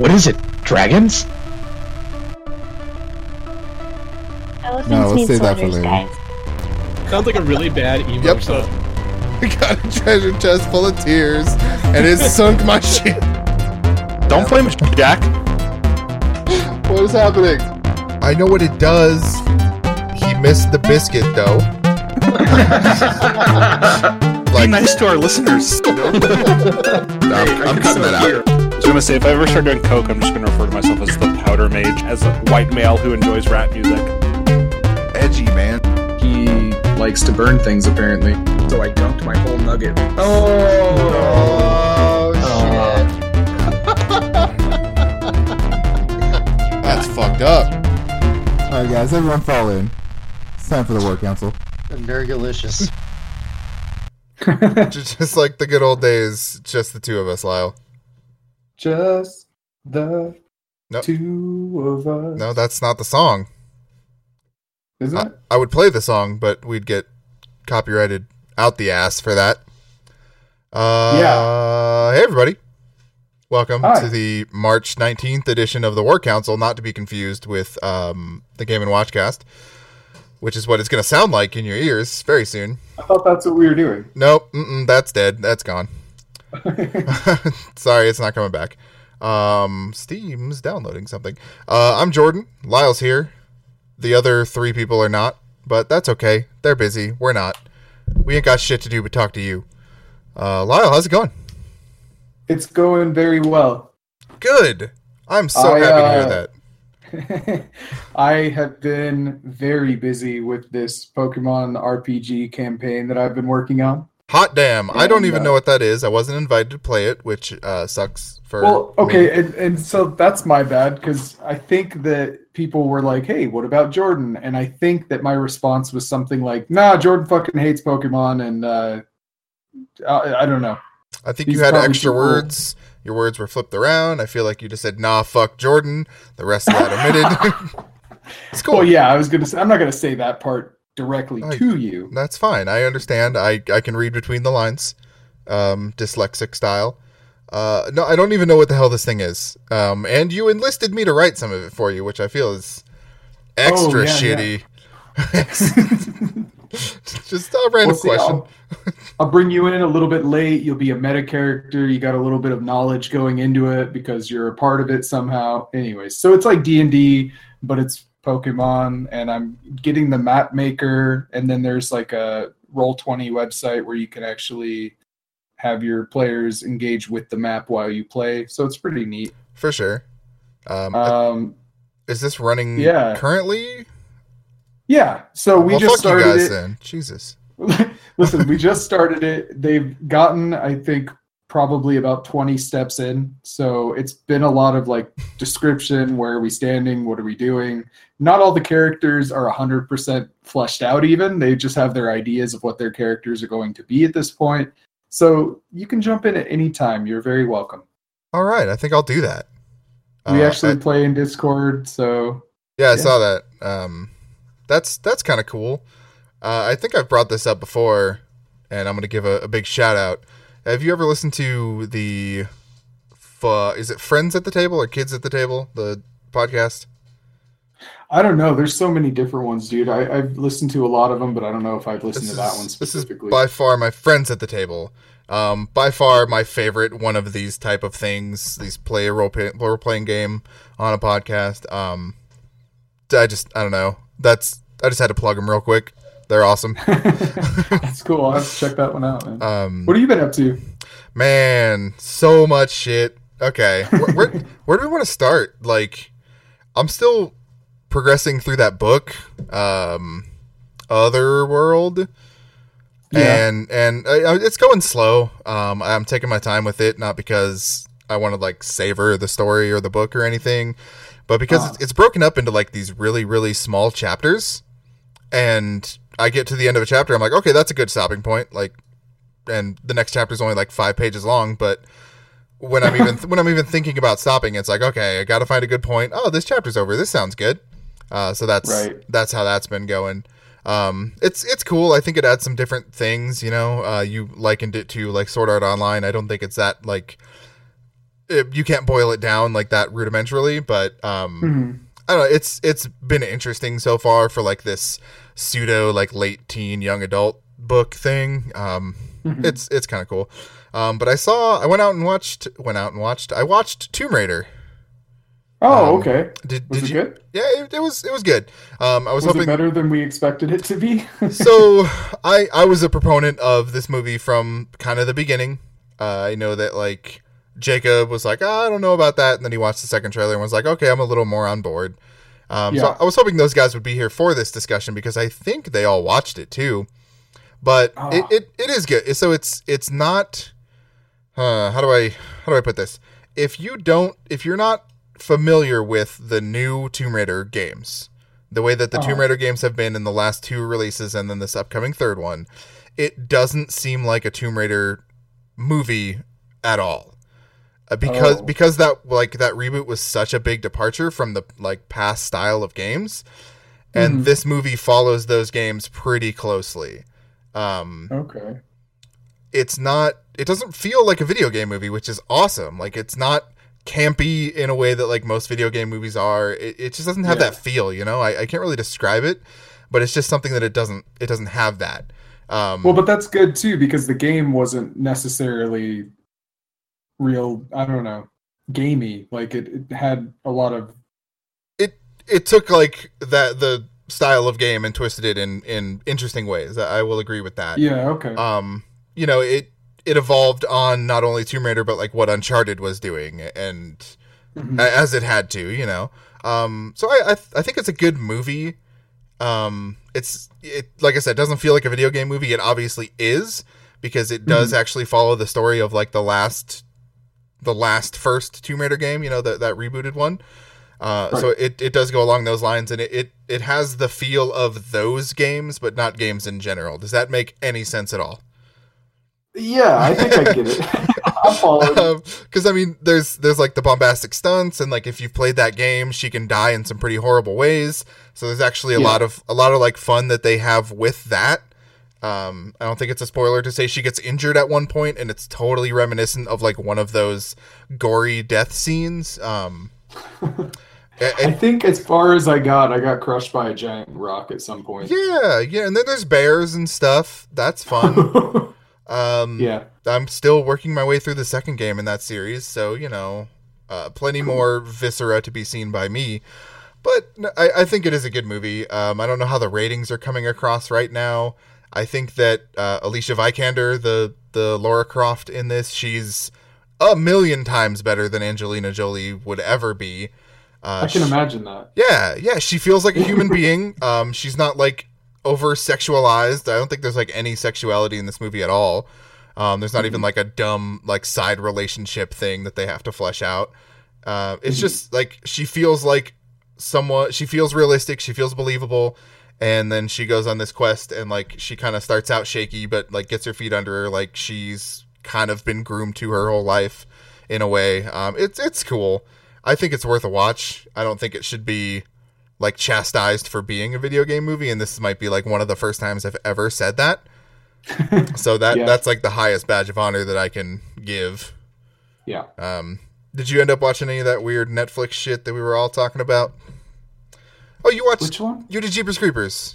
What is it? Dragons? Elephants No, let's need save that for soldiers, later. guys. Sounds like a really bad emo Yep. song. I got a treasure chest full of tears, and it sunk my ship. Don't play blame Jack. What is happening? I know what it does. He missed the biscuit, though. Be nice to our listeners. I'm, I'm cutting that out. I was gonna say if I ever start doing coke, I'm just gonna refer to myself as the powder mage, as a white male who enjoys rap music. Edgy, man. He likes to burn things apparently. So I dunked my whole nugget. Oh, oh shit. That's fucked up. All right, guys, everyone fall in. It's time for the war council. Very delicious. Just just like the good old days, just the two of us, Lyle. Just the Nope. two of us. No, that's not the song. Is I, it? I would play the song, but we'd get copyrighted out the ass for that. Uh, Yeah. Hey, everybody. Welcome Hi. to the March 19th edition of the War Council, not to be confused with um, the Game and Watchcast, which is what it's going to sound like in your ears very soon. I thought that's what we were doing. Nope, that's dead. That's gone. Sorry, it's not coming back. Um, Steam's downloading something. Uh, I'm Jordan. Lyle's here. The other three people are not, but that's okay. They're busy. We're not. We ain't got shit to do but talk to you. Uh, Lyle, how's it going? It's going very well. Good. I'm so I, happy to hear uh, that. I have been very busy with this Pokemon RPG campaign that I've been working on. Hot damn. I don't even uh, know what that is. I wasn't invited to play it, which uh, sucks for. Well, okay, and, and so that's my bad because I think that people were like, "Hey, what about Jordan?" And I think that my response was something like, "Nah, Jordan fucking hates Pokemon," and uh, I, I don't know. I think He's you had extra too cool. words. Your words were flipped around. I feel like you just said, nah, fuck Jordan. The rest of that omitted. it's cool. Well, yeah, I was gonna. Say, I'm not gonna say that part directly I- to you. That's fine. I understand. I, I can read between the lines, um, dyslexic style. Uh, no, I don't even know what the hell this thing is. Um, and you enlisted me to write some of it for you, which I feel is extra Oh, yeah, shitty. just a random Well, see, question. I'll, I'll bring you in a little bit late. You'll be a meta character. You got a little bit of knowledge going into it because you're a part of it somehow. Anyways, so it's like D and D, but it's Pokemon, and I'm getting the map maker, and then there's like a Roll Twenty website where you can actually have your players engage with the map while you play. So it's pretty neat. For sure. Um, Um, is this running yeah. currently? yeah. So we well, just started it. then. Jesus. Listen, we just started it. They've gotten, I think, probably about 20 steps in. So it's been a lot of like description where are we standing? What are we doing? Not all the characters are 100% fleshed out, even. They just have their ideas of what their characters are going to be at this point. So you can jump in at any time. You're very welcome. All right, I think I'll do that. We Uh, actually I- play in Discord. So Yeah, I Yeah. saw that. Um, that's that's kind of cool. Uh, I think I've brought this up before, and I'm going to give a, a big shout out. Have you ever listened to the? Is it Friends at the Table or Kids at the Table? The podcast. I don't know. There's so many different ones, dude. I, I've listened to a lot of them, but I don't know if I've listened This to that one This specifically. is by far my friends at the table. Um, by far my favorite one of these type of things. These play a role play, role playing game on a podcast. Um, I just I don't know. That's I just had to plug them real quick. They're awesome. That's cool. I'll have to check that one out, man. Um, what have you been up to? Man, so much shit. Okay, where, where, where do we want to start? Like, I'm still progressing through that book, um, Otherworld, Yeah. and and uh, it's going slow. Um, I'm taking my time with it, not because I want to like savor the story or the book or anything, but because Ah. it's, it's broken up into like these really really small chapters, and I get to the end of a chapter, I'm like, okay, that's a good stopping point. Like, and the next chapter is only like five pages long, but when I'm even when I'm even thinking about stopping, it's like, okay, I got to find a good point. Oh, this chapter's over. This sounds good. Uh, so that's Right. that's how that's been going. Um, it's it's cool. I think it adds some different things. You know, uh, you likened it to like Sword Art Online. I don't think it's that like it, you can't boil it down like that rudimentarily, but um, Mhm. I don't know. It's it's been interesting so far for like this pseudo like late teen young adult book thing. Um, Mhm. it's it's kind of cool. Um, but I saw I went out and watched went out and watched I watched Tomb Raider. Oh, Um, okay. Did Was did it you? good? Yeah, it, it was it was good. Um, I was, Was hoping it better than we expected it to be? so I I was a proponent of this movie from kind of the beginning. Uh, I know that like Jacob was like, "Ah, I don't know about that, and then he watched the second trailer and was like, okay, I'm a little more on board. Um, So I was hoping those guys would be here for this discussion because I think they all watched it too. But Ah. it, it, it is good. So it's it's not. Uh, how do I how do I put this? If you don't, if you're not familiar with the new Tomb Raider games, the way that the Tomb Uh-huh. Raider games have been in the last two releases and then this upcoming third one, it doesn't seem like a Tomb Raider movie at all. Uh, because Oh. because that like that reboot was such a big departure from the like past style of games, and Mhm. this movie follows those games pretty closely. Um, okay. it's not it doesn't feel like a video game movie which is awesome like it's not campy in a way that like most video game movies are it, it just doesn't have Yeah. that feel you know I, I can't really describe it but it's just something that it doesn't it doesn't have that um Well, but that's good too because the game wasn't necessarily real. I don't know, gamey. Like it, it had a lot of. it it took like that the style of game and twisted it in in interesting ways i will agree with that Yeah. Okay. um you know it it evolved on not only tomb raider but like what uncharted was doing and Mhm. as it had to, you know. Um, so I, I th- I think it's a good movie. Um, it's it like I said, doesn't feel like a video game movie. It obviously is because it does actually follow the story of like the last, the last first Tomb Raider game. You know that that rebooted one. Uh, So it, it does go along those lines, and it, it it has the feel of those games, but not games in general. Does that make any sense at all? yeah, I think I get it. I'm following. because I mean, there's there's like the bombastic stunts, and like if you've played that game, she can die in some pretty horrible ways. So there's actually a Yeah. lot of a lot of like fun that they have with that. Um, I don't think it's a spoiler to say she gets injured at one point, and it's totally reminiscent of like one of those gory death scenes. Um, I think as far as I got, I got crushed by a giant rock at some point. yeah, yeah, and then there's bears and stuff. That's fun. Um, yeah. I'm still working my way through the second game in that series, so you know, uh, plenty more viscera to be seen by me. But I think it is a good movie. Um, I don't know how the ratings are coming across right now. I think that uh, Alicia Vikander, the the Lara Croft in this, she's a million times better than Angelina Jolie would ever be. Uh, I can sh- imagine that. yeah, yeah, she feels like a human being. Um, she's not like over sexualized. I don't think there's like any sexuality in this movie at all. Um, there's not even like a dumb like side relationship thing that they have to flesh out. Uh, it's just like she feels like somewhat. She feels realistic. She feels believable. And then she goes on this quest, and like she kind of starts out shaky, but like gets her feet under her, like she's kind of been groomed to her whole life in a way. Um, it's it's cool. I think it's worth a watch. I don't think it should be like chastised for being a video game movie, and this might be like one of the first times I've ever said that. so that Yeah. that's like the highest badge of honor that I can give. Yeah. Um, did you end up watching any of that weird Netflix shit that we were all talking about? Oh, you watched Which one? you did Jeepers Creepers.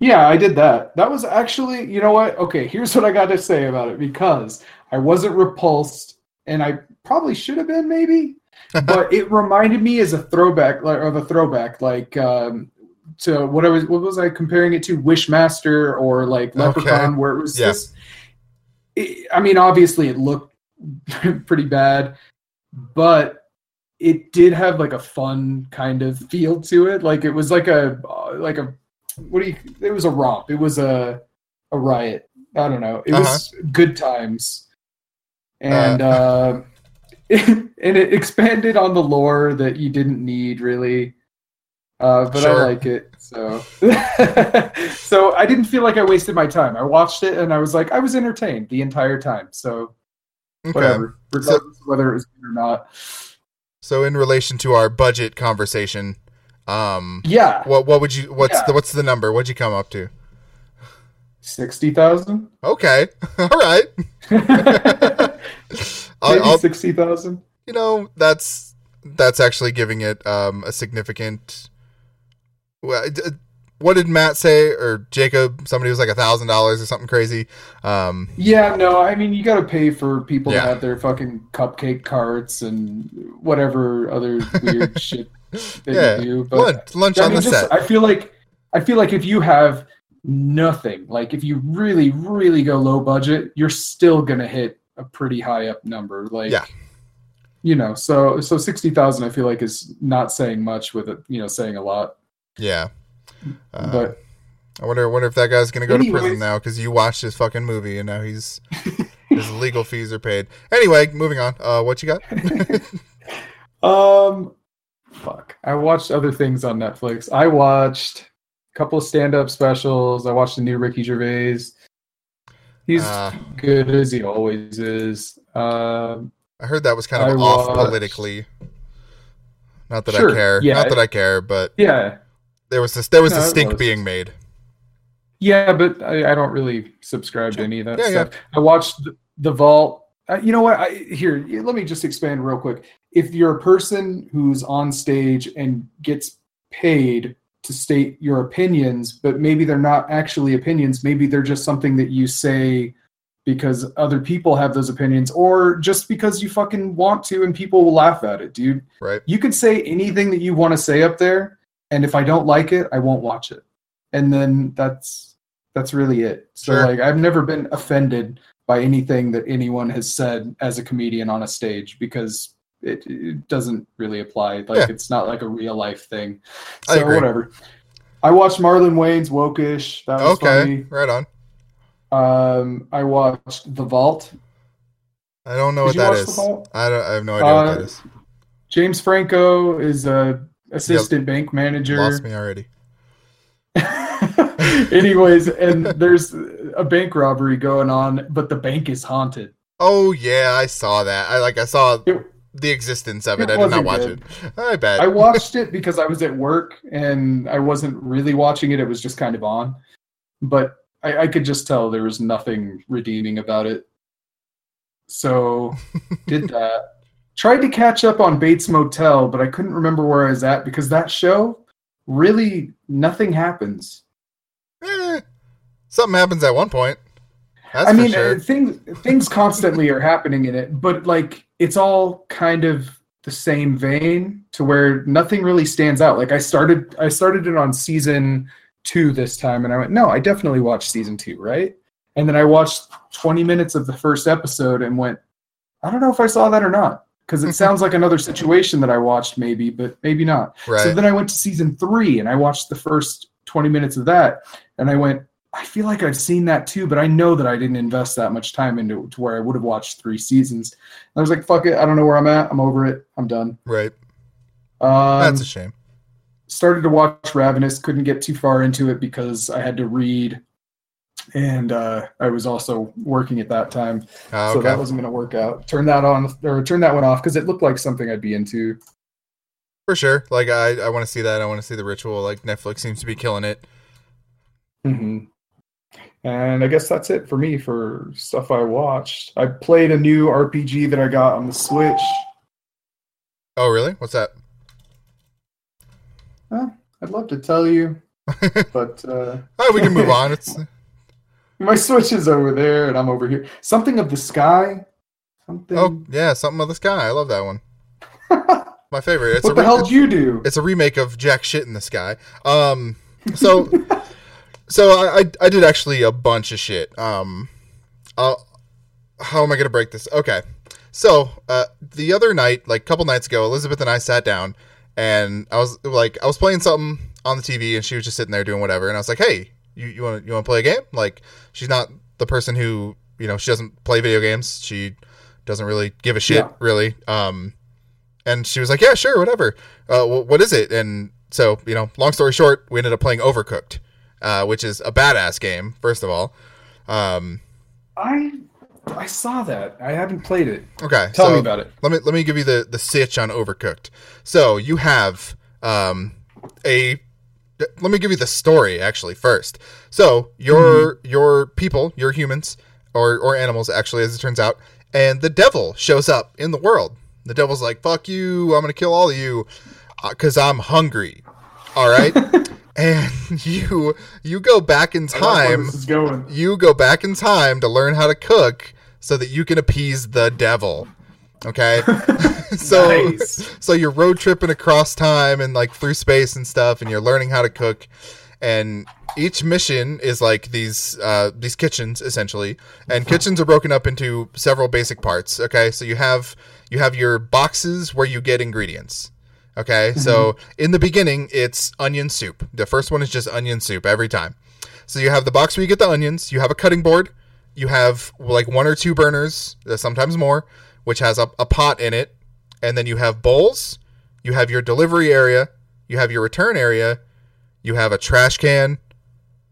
Yeah, I did that. That was actually, you know what? Okay, here's what I got to say about it because I wasn't repulsed, and I probably should have been, maybe. but it reminded me as a throwback, like of a throwback, like um, to what I was, what was I comparing it to? Wishmaster or like Leprechaun, where it was Yeah. this. It, I mean, obviously, it looked pretty bad, but it did have like a fun kind of feel to it. Like it was like a uh, like a what do you? It was a romp. It was a a riot. I don't know. It was good times, and uh, and it expanded on the lore that you didn't need really. Uh, but Sure. I like it, so so I didn't feel like I wasted my time. I watched it and I was like, I was entertained the entire time. So Okay. whatever, regardless of whether it was good or not. So in relation to our budget conversation, um, Yeah, what what would you what's Yeah. the what's the number? What'd you come up to? sixty thousand. Okay, all right. Maybe I'll, sixty thousand. you know, that's that's actually giving it um, a significant. Well, d- what did Matt say or Jacob? Somebody was like a thousand dollars or something crazy. Um, Yeah, no, I mean you got to pay for people Yeah. to have their fucking cupcake carts and whatever other weird shit they yeah, do. But lunch, lunch I on mean, the just set. I feel like I feel like if you have nothing, like if you really, really go low budget, you're still gonna hit a pretty high up number. Like Yeah. you know, so so sixty thousand I feel like is not saying much with it, you know, saying a lot. yeah. Uh, but I wonder, wonder if that guy's gonna go to prison now because you watched his fucking movie and now he's his legal fees are paid. Anyway, moving on. Uh, what you got? Um, fuck. I watched other things on Netflix. I watched a couple of stand-up specials. I watched the new Ricky Gervais. He's Uh, good as he always is. Um, I heard that was kind of I off watched- politically. Not that Sure, I care. yeah. Not that I care, but yeah, there was this, there was No, a stink was. being made. yeah, but I, I don't really subscribe to any of that Yeah, yeah. stuff. I watched the, the Vault. Uh, you know what? I, here, let me just expand real quick. If you're a person who's on stage and gets paid to state your opinions, but maybe they're not actually opinions, maybe they're just something that you say because other people have those opinions, or just because you fucking want to and people will laugh at it, dude. Right. You could say anything that you want to say up there, and if I don't like it, I won't watch it. And then that's that's really it. So Sure. like I've never been offended by anything that anyone has said as a comedian on a stage because it, it doesn't really apply. Like Yeah. it's not like a real life thing. I So agree. whatever. I watched Marlon Wayans Wokish. That was Okay, right on. Um, I watched The Vault. I don't know Did what that is. I don't. I have no idea what that Uh. James Franco is a assistant bank manager. Lost me already. Anyways, and there's a bank robbery going on, but the bank is haunted. Oh yeah, I saw that. I like. I saw It- the existence of it. it I did not watch good. it. I bet. I watched it because I was at work and I wasn't really watching it. It was just kind of on. But I, I could just tell there was nothing redeeming about it. So did that. Tried to catch up on Bates Motel, but I couldn't remember where I was at because that show really nothing happens. Eh, something happens at one point. That's I for mean, sure. uh, things things constantly are happening in it, but like it's all kind of the same vein to where nothing really stands out. Like I started I started it on season 2 this time and I went, "No, I definitely watched season 2, right?" And then I watched 20 minutes of the first episode and went, "I don't know if I saw that or not." Because it sounds like another situation that I watched, maybe, but maybe not. right. So then I went to season three and I watched the first 20 minutes of that. And I went, I feel like I've seen that too, but I know that I didn't invest that much time into it to where I would have watched three seasons. And I was like, fuck it. I don't know where I'm at. I'm over it. I'm done. right. Um, That's a shame. started to watch Ravenous, couldn't get too far into it because I had to read. And uh, I was also working at that time. Oh, So okay. that wasn't going to work out. Turn that on or turn that one off because it looked like something I'd be into. For sure. Like I, I want to see that. I want to see the ritual. Like Netflix seems to be killing it. hmm And I guess that's it for me for stuff I watched. I played a new RPG that I got on the Switch. Oh, really? What's that? I'd love to tell you, but uh, Oh, we can move on. It's my Switch is over there and I'm over here. Something of the Sky. Something. oh yeah, something of the sky. I love that one. My favorite. It's what a the re- hell did you do? It's a remake of Jack Shit in the Sky. Um, so, so I, I I did actually a bunch of shit. Um, uh, how am I gonna break this? Okay, so uh, the other night, like a couple nights ago, Elizabeth and I sat down, and I was like, I was playing something on the TV, and she was just sitting there doing whatever, and I was like, hey, you you want you want to play a game? Like, she's not the person who you know she doesn't play video games. She doesn't really give a shit, Yeah. really. Um, and she was like, "Yeah, sure, whatever. Uh, wh- what is it?" And so, you know, long story short, we ended up playing Overcooked, uh, which is a badass game. First of all, um, I I saw that. I haven't played it. okay, Tell so me about it. Let me let me give you the the sitch on Overcooked. So you have um, a let me give you the story actually first. So your Mm-hmm. your people, your humans or or animals actually, as it turns out, and the devil shows up in the world. The devil's like, "Fuck you! I'm gonna kill all of you because I'm hungry." All right, and you you go back in I like where time this is going. you go back in time to learn how to cook so that you can appease the devil. Okay? so Nice. so you're road tripping across time and like through space and stuff and you're learning how to cook and each mission is like these uh, these kitchens essentially and kitchens are broken up into several basic parts okay so you have you have your boxes where you get ingredients okay so in the beginning it's onion soup the first one is just onion soup every time so you have the box where you get the onions. You have a cutting board. You have like one or two burners, uh, sometimes more, which has a, a pot in it. And then you have bowls. You have your delivery area. You have your return area. You have a trash can.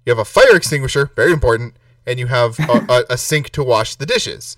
You have a fire extinguisher, very important. And you have a, a, a sink to wash the dishes.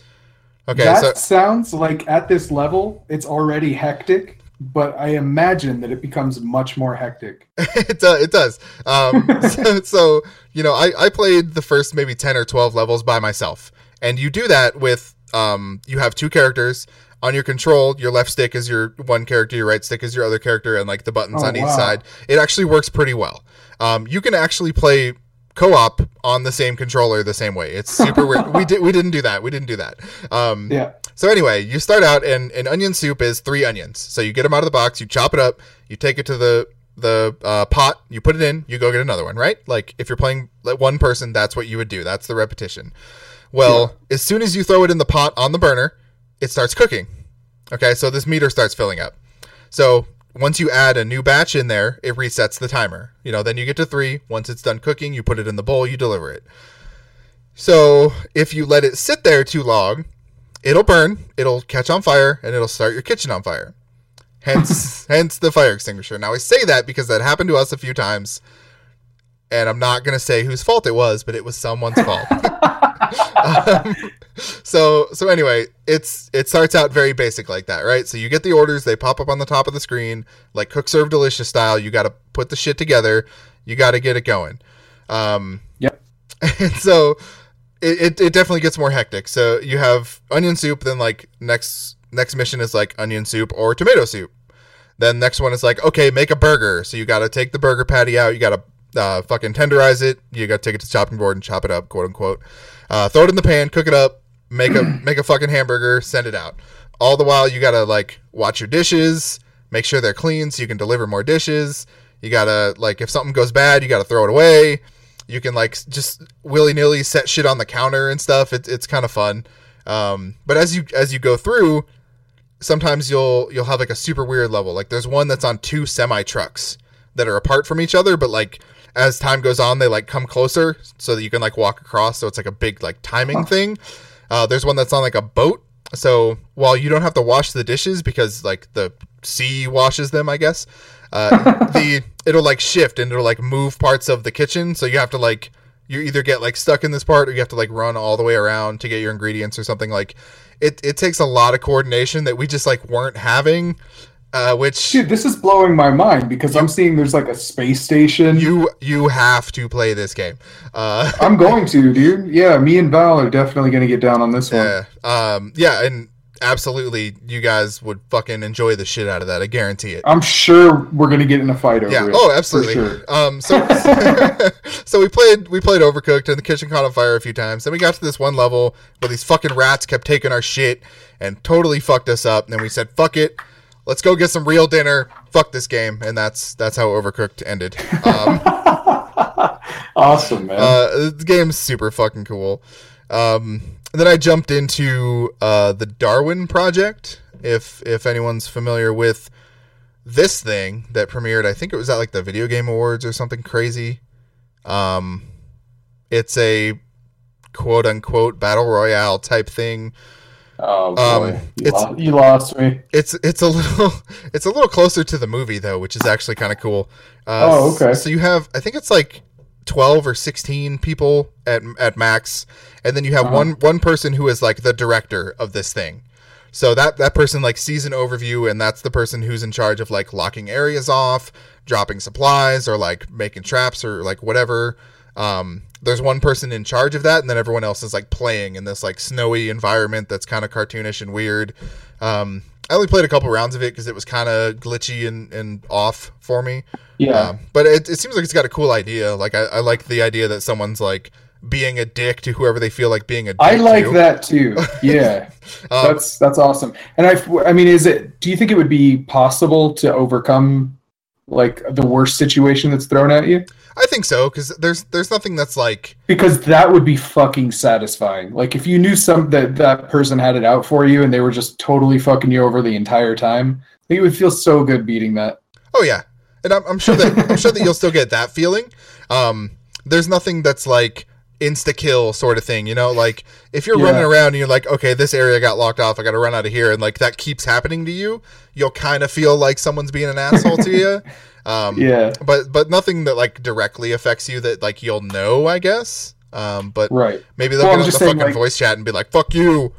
Okay, that so sounds like at this level, it's already hectic, but I imagine that it becomes much more hectic. it does. It does. Um, so, so, you know, I, I played the first maybe ten or twelve levels by myself, and you do that with um, you have two characters on your control. Your left stick is your one character, your right stick is your other character, and like the buttons Oh, on each side. It actually works pretty well. Um, you can actually play co-op on the same controller the same way. It's super weird. We did we didn't do that. We didn't do that. Um, Yeah. so anyway, you start out and an onion soup is three onions. So you get them out of the box, you chop it up, you take it to the the uh, pot, you put it in, you go get another one, right? Like if you're playing like one person, that's what you would do. That's the repetition. Well, as soon as you throw it in the pot on the burner, it starts cooking. Okay, so this meter starts filling up. So once you add a new batch in there, it resets the timer. You know, then you get to three. Once it's done cooking, you put it in the bowl, you deliver it. So if you let it sit there too long, it'll burn, it'll catch on fire, and it'll start your kitchen on fire. Hence, hence the fire extinguisher. Now I say that because that happened to us a few times, and I'm not gonna say whose fault it was, but it was someone's fault. Um, so so anyway, it's it starts out very basic like that, right? So you get the orders, they pop up on the top of the screen, like cook serve delicious style. You got to put the shit together. You got to get it going. Um, Yep. and so it, it, it definitely gets more hectic. So you have onion soup, then like next next mission is like onion soup or tomato soup. Then next one is like okay, make a burger. So you got to take the burger patty out. You got to uh, fucking tenderize it. You got to take it to the chopping board and chop it up, quote unquote. Uh, throw it in the pan, cook it up, make a make a fucking hamburger, send it out. All the while you gotta like watch your dishes, make sure they're clean so you can deliver more dishes. You gotta like if something goes bad, you gotta throw it away. You can like just willy nilly set shit on the counter and stuff. It's it's kind of fun. Um, but as you as you go through, sometimes you'll you'll have like a super weird level. Like there's one that's on two semi trucks that are apart from each other, but like as time goes on, they like come closer so that you can like walk across. So it's like a big like timing thing. Uh, there's one that's on like a boat. So while you don't have to wash the dishes because like the sea washes them, I guess, uh, the it'll like shift and it'll like move parts of the kitchen. So you have to like you either get like stuck in this part or you have to like run all the way around to get your ingredients or something like it, it takes a lot of coordination that we just like weren't having uh, which Dude, this is blowing my mind because I'm seeing there's like a space station. you you have to play this game uh, I'm going to, dude. Yeah, me and Val are definitely going to get down on this one. yeah um yeah and absolutely you guys would fucking enjoy the shit out of that i guarantee it I'm sure we're going to get in a fight over yeah it. oh absolutely sure. um so so we played we played overcooked and the kitchen caught on fire a few times then we got to this one level where these fucking rats kept taking our shit and totally fucked us up and then we said fuck it let's go get some real dinner fuck this game and that's that's how overcooked ended um Awesome, man. uh, the game's super fucking cool. Um, then I jumped into uh, the Darwin Project. If if anyone's familiar with this thing that premiered, I think it was at like the Video Game Awards or something crazy. Um, it's a quote unquote battle royale type thing. Oh boy, um, you, it's- you lost me. It's it's a little it's a little closer to the movie though, which is actually kind of cool. Uh, Oh, okay. So you have I think it's like twelve or sixteen people at at max, and then you have Uh-huh. one one person who is like the director of this thing. So that that person like sees an overview, and that's the person who's in charge of like locking areas off, dropping supplies, or like making traps, or like whatever. um, there's one person in charge of that, and then everyone else is like playing in this like snowy environment that's kind of cartoonish and weird. Um, I only played a couple rounds of it because it was kind of glitchy and, and off for me. Yeah. Um, but it, it seems like it's got a cool idea. Like I, I like the idea that someone's like being a dick to whoever they feel like being a dick I like to. that too. Yeah. Um, that's that's awesome. And I I mean is it do you think it would be possible to overcome like the worst situation that's thrown at you? I think so because there's there's nothing that's like Because that would be fucking satisfying. Like if you knew some that that person had it out for you and they were just totally fucking you over the entire time, it would feel so good beating that. oh yeah, and I'm, I'm sure that I'm sure that you'll still get that feeling. Um, there's nothing that's like insta kill sort of thing, you know. Like if you're Yeah. running around and you're like, okay, this area got locked off, I got to run out of here, and like that keeps happening to you, you'll kind of feel like someone's being an asshole to you. Um, Yeah. but but nothing that like directly affects you that like you'll know, I guess. Um, but Right. maybe they'll Well, get on the saying, fucking like- voice chat and be like, "Fuck you."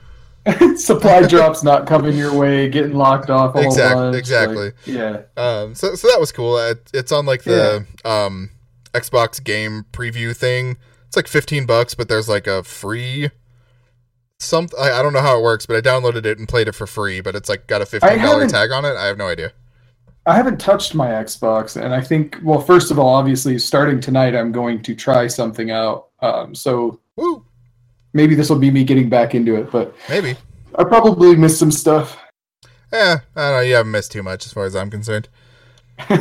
Supply drops not coming your way, getting locked off a whole Exact- bunch, exactly. like, yeah. Um, so so that was cool. It, it's on like the um Xbox game preview thing. It's like fifteen bucks, but there's like a free. Some I, I don't know how it works, but I downloaded it and played it for free. But it's like got a fifteen dollar tag on it. I have no idea. I haven't touched my Xbox, and I think, well, first of all, obviously, starting tonight, I'm going to try something out. Um, so Woo, maybe this will be me getting back into it, but maybe. I probably missed some stuff. Yeah, I don't know. You haven't missed too much as far as I'm concerned. I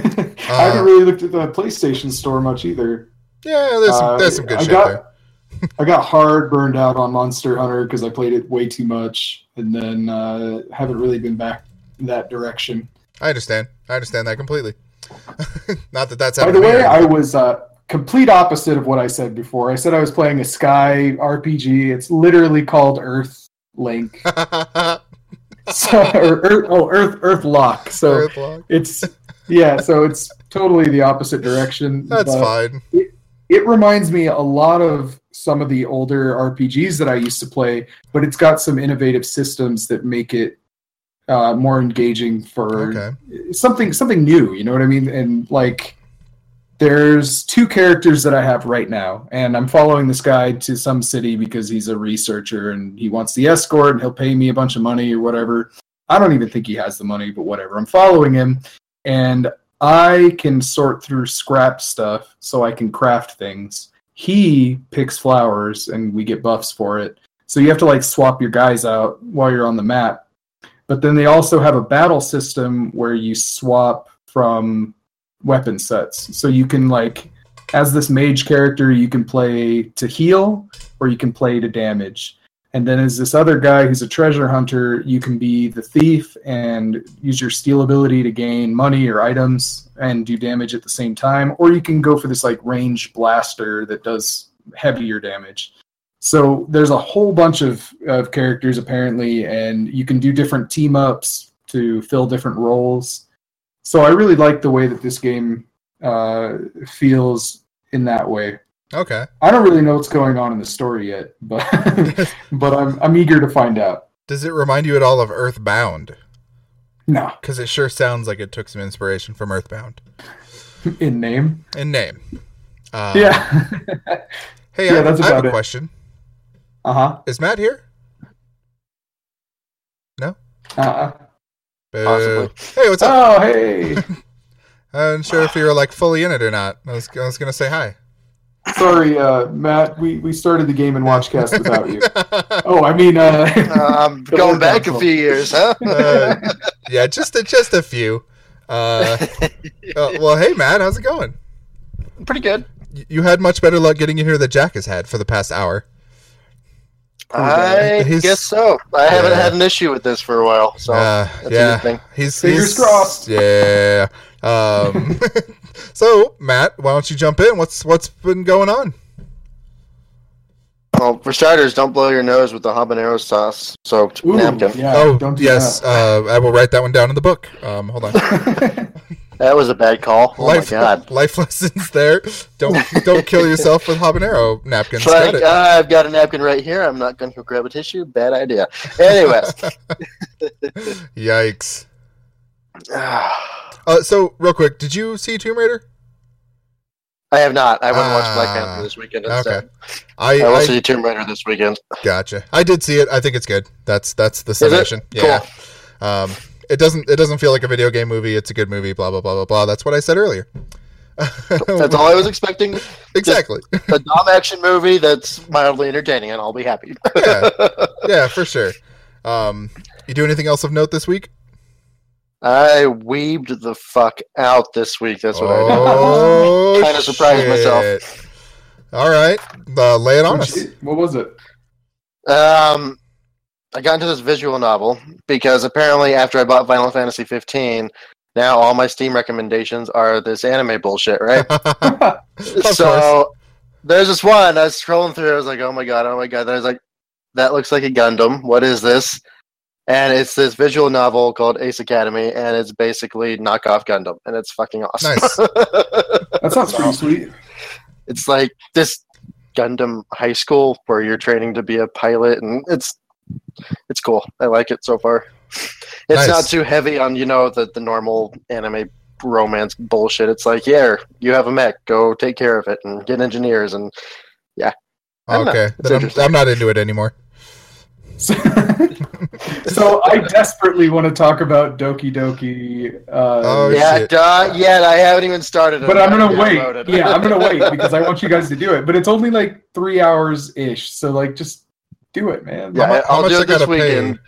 haven't really looked at the PlayStation Store much either. Yeah, there's some, Uh, there's some good I shit got, there. I got hard burned out on Monster Hunter because I played it way too much, and then uh, haven't really been back in that direction. I understand. I understand that completely. Not that that's By the way, I was uh, complete opposite of what I said before. I said I was playing a Sky RPG. It's literally called Earth Link. so, or Earth, oh, Earth Lock. So Earthlock. it's yeah. So it's totally the opposite direction. That's fine. It reminds me a lot of some of the older RPGs that I used to play, but it's got some innovative systems that make it uh, more engaging for Okay. something something new. You know what I mean? And like, there's two characters that I have right now, and I'm following this guy to some city because he's a researcher and he wants the escort, and he'll pay me a bunch of money or whatever. I don't even think he has the money, but whatever. I'm following him, and I can sort through scrap stuff so I can craft things. He picks flowers, and we get buffs for it. So you have to like swap your guys out while you're on the map. But then they also have a battle system where you swap from weapon sets. So you can like as this mage character you can play to heal or you can play to damage. And then as this other guy who's a treasure hunter, you can be the thief and use your steal ability to gain money or items and do damage at the same time or you can go for this like range blaster that does heavier damage. So there's a whole bunch of, of characters apparently, and you can do different team ups to fill different roles. So I really like the way that this game uh, feels in that way. Okay. I don't really know what's going on in the story yet, but but I'm I'm eager to find out. Does it remind you at all of Earthbound? No, Because it sure sounds like it took some inspiration from Earthbound in name. in name. Um, yeah. Hey, Yeah, I, that's I have a it. question. Uh huh. Is Matt here? No. Uh-uh. Boo. Possibly. Hey, what's up? Oh hey. I'm sure if you were like fully in it or not. I was, I was gonna say hi. Sorry, uh, Matt. We we started the game and watchcast without you. Oh, I mean, uh, The going Lord back a few years, huh? Uh, yeah, just a, just a few. Uh, uh, well, hey Matt, how's it going? Pretty good. You had much better luck getting in here than Jack has had for the past hour. I He's- guess so. I haven't had an issue with this for a while, so Uh, that's a yeah, good thing. he's Fingers he's- crossed. Yeah. Um, so Matt, why don't you jump in? What's what's been going on? Well, for starters, don't blow your nose with the habanero sauce soaked ooh, napkin. yeah, oh, don't do yes. Uh, I will write that one down in the book. Um, hold on. that. Was a bad call. Oh life, my god. life lessons there. Don't don't kill yourself with habanero napkins. Like, Got uh, I've got a napkin right here. I'm not going to grab a tissue. Bad idea. Anyway. Yikes. Uh, so real quick, did you see Tomb Raider? I have not. I went and watched Black Ah, Panther this weekend Okay, instead. I, I will I see Tomb Raider this weekend. gotcha. I did see it. I think it's good. That's that's the summation. Yeah. Cool. Um, it doesn't it doesn't feel like a video game movie. It's a good movie. Blah blah blah blah blah. That's what I said earlier. That's all I was expecting. exactly. A Dom action movie that's mildly entertaining, and I'll be happy. yeah, yeah, for sure. Um, you do anything else of note this week? I weebed the fuck out this week. That's what I Oh, Kinda surprised myself. All right, uh, lay it on us. What was it? Um, I got into this visual novel because apparently after I bought Final Fantasy 15, now all my Steam recommendations are this anime bullshit, right? so there's this one I was scrolling through. I was like, oh my god, oh my god. Then I was like, that looks like a Gundam. What is this? And it's this visual novel called Ace Academy, and it's basically knockoff Gundam, and it's fucking awesome. Nice. That sounds pretty sweet. it's like this Gundam high school where you're training to be a pilot, and it's it's cool. I like it so far. It's Nice. not too heavy on you know the the normal anime romance bullshit. It's like, yeah, you have a mech, go take care of it and get engineers and yeah. don't. Okay, then I'm. I'm not into it anymore. So, so I desperately want to talk about Doki Doki. Uh, Oh, yeah, shit. duh, yeah, I haven't even started. but I'm gonna wait. Yeah, I'm gonna wait because I want you guys to do it. But it's only like three hours ish. So like, just do it, man. Yeah, How I'll much do I it this weekend.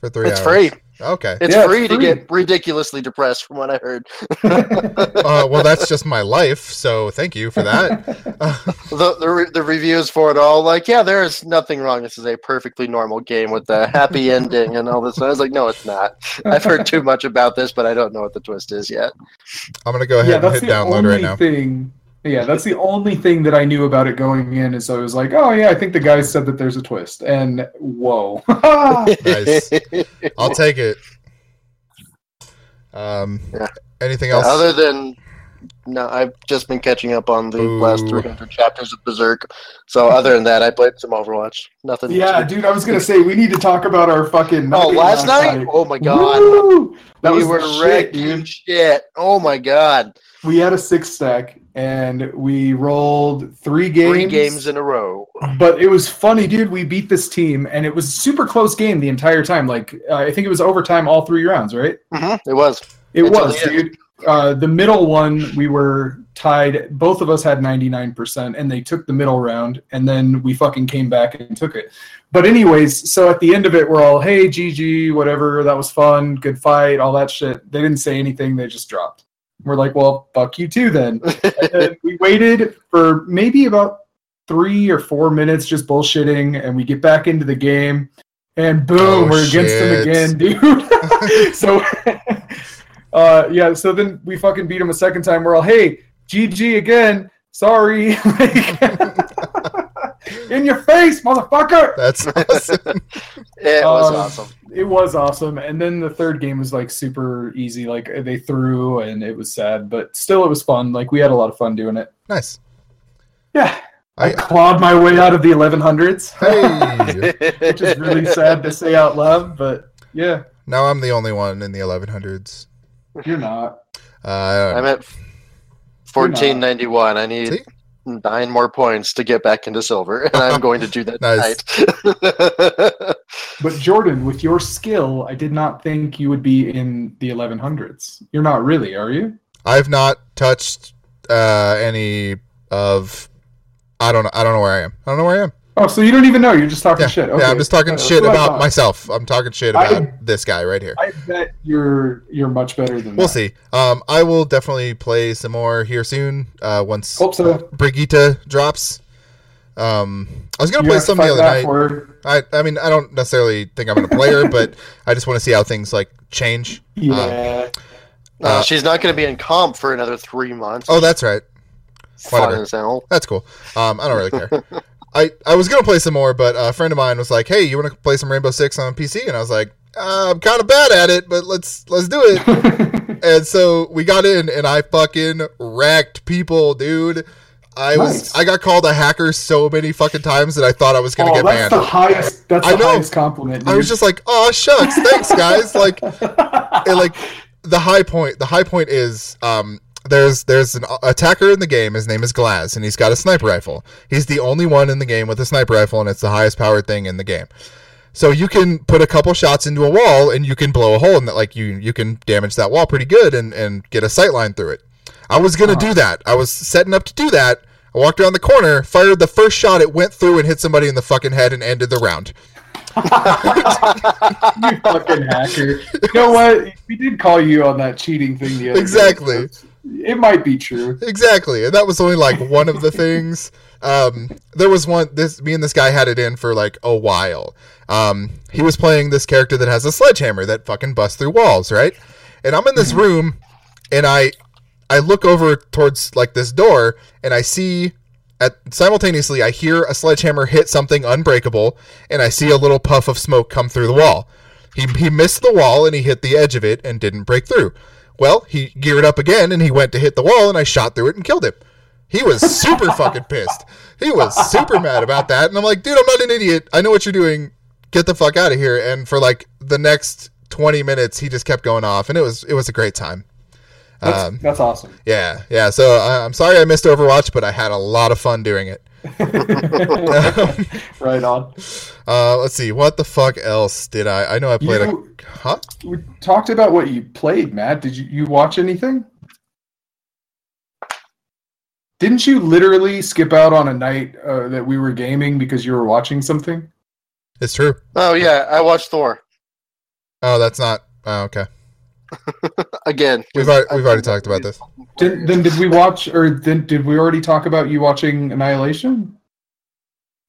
for three It's hours? free. Okay. It's Yeah, it's free to free. get ridiculously depressed, from what I heard. Uh, well, that's just my life. So thank you for that. the, the re- the reviews for it all like yeah there is nothing wrong this is a perfectly normal game with a happy ending and all this i was like no it's not i've heard too much about this but i don't know what the twist is yet I'm gonna go ahead yeah, and hit download right now. thing. Yeah, that's the only thing that I knew about it going in. Is I was like, oh yeah, I think the guy said that there's a twist, and whoa. Nice. I'll take it. Um, Yeah. anything else? other than no i've just been catching up on the last Ooh. 300 chapters of berserk so other than that i played some overwatch nothing yeah, dude, I was gonna say we need to talk about our fucking. oh last night oh my god Woo! That we was were the shit, wrecked dude. dude shit oh my god We had a six stack and we rolled three games. three games in a row But it was funny, dude. We beat this team, and it was a super close game the entire time. Like uh, I think it was overtime all three rounds, right? Mhm, it was It Until was, the dude. Uh, the middle one, we were tied. Both of us had 99%, and they took the middle round, and then we fucking came back and took it. But, anyways, so at the end of it, we're all, hey, GG, whatever. That was fun. Good fight, all that shit. They didn't say anything. They just dropped. We're like, well, fuck you too then. and then we waited for maybe about three or four minutes just bullshitting, and we get back into the game, and boom, Oh, we're against them again, dude. so, uh, yeah, so then we fucking beat him a second time. We're all, hey, GG again. Sorry. In your face, motherfucker. That's awesome. it was Um, awesome It was awesome. And then the third game was like super easy. Like they threw and it was sad, but still it was fun. Like we had a lot of fun doing it. nice. Yeah. I, I- clawed my way out of the 1100s, Hey, which is really sad to say out loud, but yeah, now I'm the only one in the 1100s. you're not. Uh, I don't I'm at 1491. I need See? Nine more points to get back into silver, and I'm going to do that tonight. But Jordan, with your skill, I did not think you would be in the 1100s. You're not really, are you? I've not touched uh, any of. I don't know. I don't know where I am. I don't know where I am. Oh, so you don't even know. You're just talking Yeah, shit. yeah. I'm just talking Uh, shit that's what I about myself. I'm talking shit I- about this guy right here. I bet you're you're much better than me. We'll that. see. Um, I will definitely play some more here soon. Uh, once Hope so. uh, Brigitte drops. Um, I was gonna You play some the other night. for her. I, I mean, I don't necessarily think I'm gonna play her, but I just want to see how things like change. Yeah. No, Uh, she's not going to be in comp for another three months. Oh, that's right. fun whatever. as hell. That's cool. Um, I don't really care. I, I was gonna play some more, but a friend of mine was like, "Hey, you want to play some Rainbow Six on PC?" And I was like, uh, "I'm kind of bad at it, but let's let's do it." and so we got in, and I fucking wrecked people, dude. I was I got called a hacker so many fucking times that I thought I was gonna oh, get that's banned. That's the highest. That's I the know. highest compliment. Dude. I was just like, "Oh shucks, thanks guys." Like, and like the high point the high point is um there's there's an attacker in the game. His name is Glass, and he's got a sniper rifle. He's the only one in the game with a sniper rifle, and it's the highest powered thing in the game. So you can put a couple shots into a wall, and you can blow a hole in that. Like you you can damage that wall pretty good, and and get a sight line through it. I was gonna do uh-huh. that. I was setting up to do that. I walked around the corner, fired the first shot. It went through and hit somebody in the fucking head, and ended the round. you fucking hacker. You know what? We did call you on that cheating thing the other Exactly. day. so It might be true. Exactly, and that was only like one of the things. Um, there was one. This me and this guy had it in for like a while. Um, he was playing this character that has a sledgehammer that fucking busts through walls, right? And I'm in this room, and I I look over towards like this door, and I see at simultaneously I hear a sledgehammer hit something unbreakable, and I see a little puff of smoke come through the wall. He he missed the wall and he hit the edge of it and didn't break through. Well, he geared up again and he went to hit the wall and I shot through it and killed him. He was super fucking pissed. He was super mad about that. And I'm like, dude, I'm not an idiot. I know what you're doing. Get the fuck out of here. And for like the next 20 minutes, he just kept going off, and it was it was a great time. That's, Um, that's awesome. yeah, yeah. So I, I'm sorry I missed Overwatch, but I had a lot of fun doing it. right on. Uh, let's see, what the fuck else did I? I know I played You- a. Huh? We talked about what you played, Matt. Did you, you watch anything? Didn't you literally skip out on a night uh, that we were gaming because you were watching something? It's true. Oh yeah, I watched Thor Oh, that's not. Oh, okay. again. We've already, we've already talked about this. Did, then did we watch, or then did we already talk about you watching Annihilation?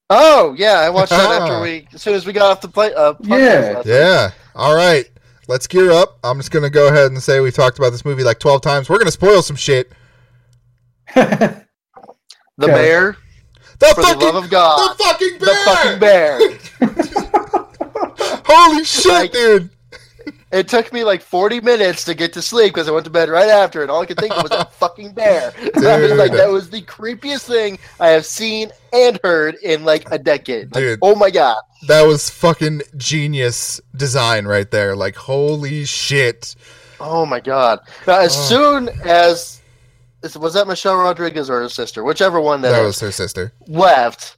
Oh yeah, I watched that after we as soon as we got off the play. Uh, Yeah. Yeah. All right. Let's gear up. I'm just gonna go ahead and say we've talked about this movie like 12 times. We're gonna spoil some shit. The Okay. bear, The for fucking, the love of God, the fucking bear. the fucking bear. Holy shit, Like- dude. It took me like 40 minutes to get to sleep because I went to bed right after, and all I could think of was that fucking bear. I was like, that was the creepiest thing I have seen and heard in like a decade. Like, Dude. oh my god. That was fucking genius design right there. Like, holy shit. Oh my god. Now, as Oh. soon as was that Michelle Rodriguez or her sister, whichever one that, That was her sister. left,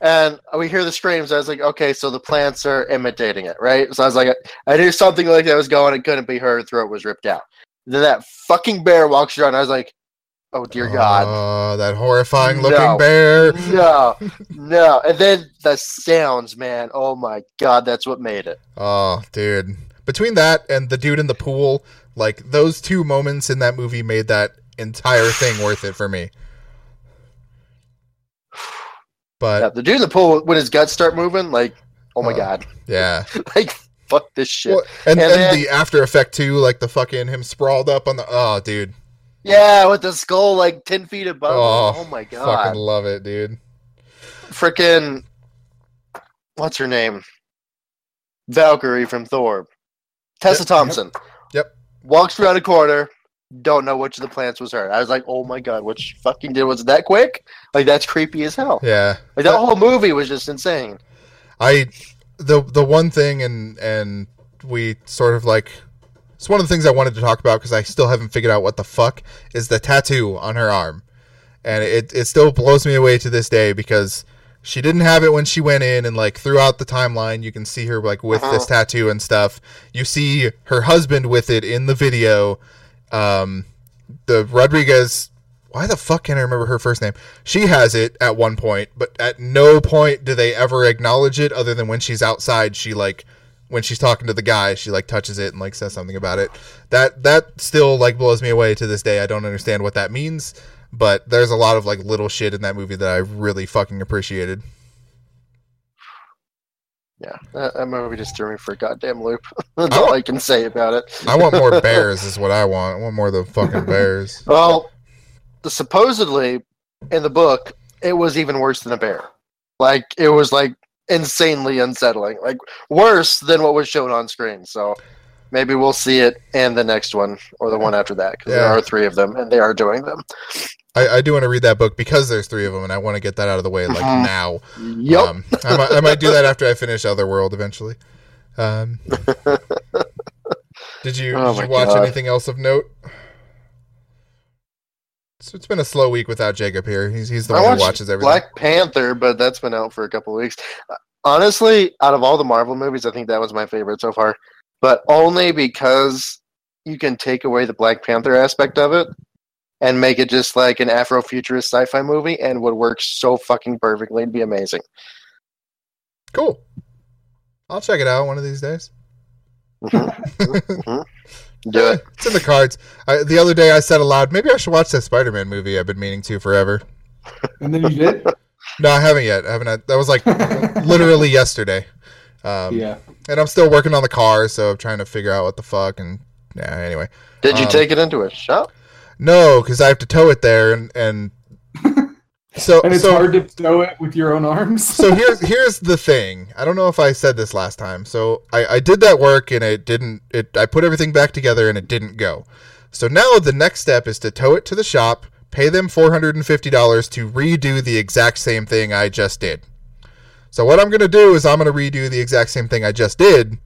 and we hear the screams. I was like, okay, so the plants are imitating it, right? So I was like, I knew something like that was going. It couldn't be her. Throat was ripped out. Then that fucking bear walks around. I was like, oh dear oh, god. Oh, that horrifying looking No. bear. no, no. And then the sounds, man. Oh my god, that's what made it. Oh, dude. Between that and the dude in the pool, like those two moments in that movie made that entire thing worth it for me. Yeah, But the dude in the pool when his guts start moving, like, oh my Oh. god, yeah. like fuck this shit. Well, and And then- the after effect too, like the fucking him sprawled up on the oh dude. Yeah, with the skull like ten feet above. Oh, Oh, my god, Fucking love it, dude. freaking, what's her name? Valkyrie from Thor, Tessa Yep, Thompson. Yep. Walks around a corner. Don't know which of the plants was her. I was like, oh my god, what she fucking did was it that quick? Like that's creepy as hell. Yeah. Like that whole movie was just insane. I the the one thing and and we sort of like it's one of the things I wanted to talk about because I still haven't figured out what the fuck is the tattoo on her arm, and it it still blows me away to this day because she didn't have it when she went in and like throughout the timeline you can see her like with this uh-huh. tattoo and stuff. You see her husband with it in the video. Um, the Rodriguez. Why the fuck can't I remember her first name? She has it at one point, but at no point do they ever acknowledge it other than when she's outside. She like when she's talking to the guy, she like touches it and like says something about it. That that still like blows me away to this day. I don't understand what that means, but there's a lot of like little shit in that movie that I really fucking appreciated. Yeah, that, that movie just threw me for a goddamn loop. That's all I can say about it. I want more bears is what I want. I want more of the fucking bears. Well, supposedly in the book, it was even worse than a bear. Like it was like insanely unsettling, like worse than what was shown on screen. So maybe we'll see it in the next one or the one after that because there are three of them and they are doing them. I, I do want to read that book because there's three of them, and I want to get that out of the way like Mhm. now. Yep. Um, I, might, I might do that after I finish Otherworld eventually. Um, did you, Oh did you watch God. anything else of note? So it's been a slow week without Jacob here. He's he's the I one who watches everything. Black Panther, but that's been out for a couple of weeks. Honestly, out of all the Marvel movies, I think that was my favorite so far. But only because you can take away the Black Panther aspect of it and make it just like an Afrofuturist sci-fi movie, and would work so fucking perfectly It'd be amazing. Cool. I'll check it out one of these days. Mhm. Do it. It's in the cards. I, the other day I said aloud, maybe I should watch that Spider-Man movie I've been meaning to forever. And then you did? No, I haven't yet. I haven't. Had, that was like literally yesterday. Um, yeah. And I'm still working on the car, so I'm trying to figure out what the fuck. And yeah, anyway, Did you Um, take it into a shop? No, because I have to tow it there, and and so And it's so, hard to tow it with your own arms. so here's here's the thing. I don't know if I said this last time. So I, I did that work and it didn't it I put everything back together and it didn't go. So now the next step is to tow it to the shop, pay them four hundred and fifty dollars to redo the exact same thing I just did. So what I'm gonna do is I'm gonna redo the exact same thing I just did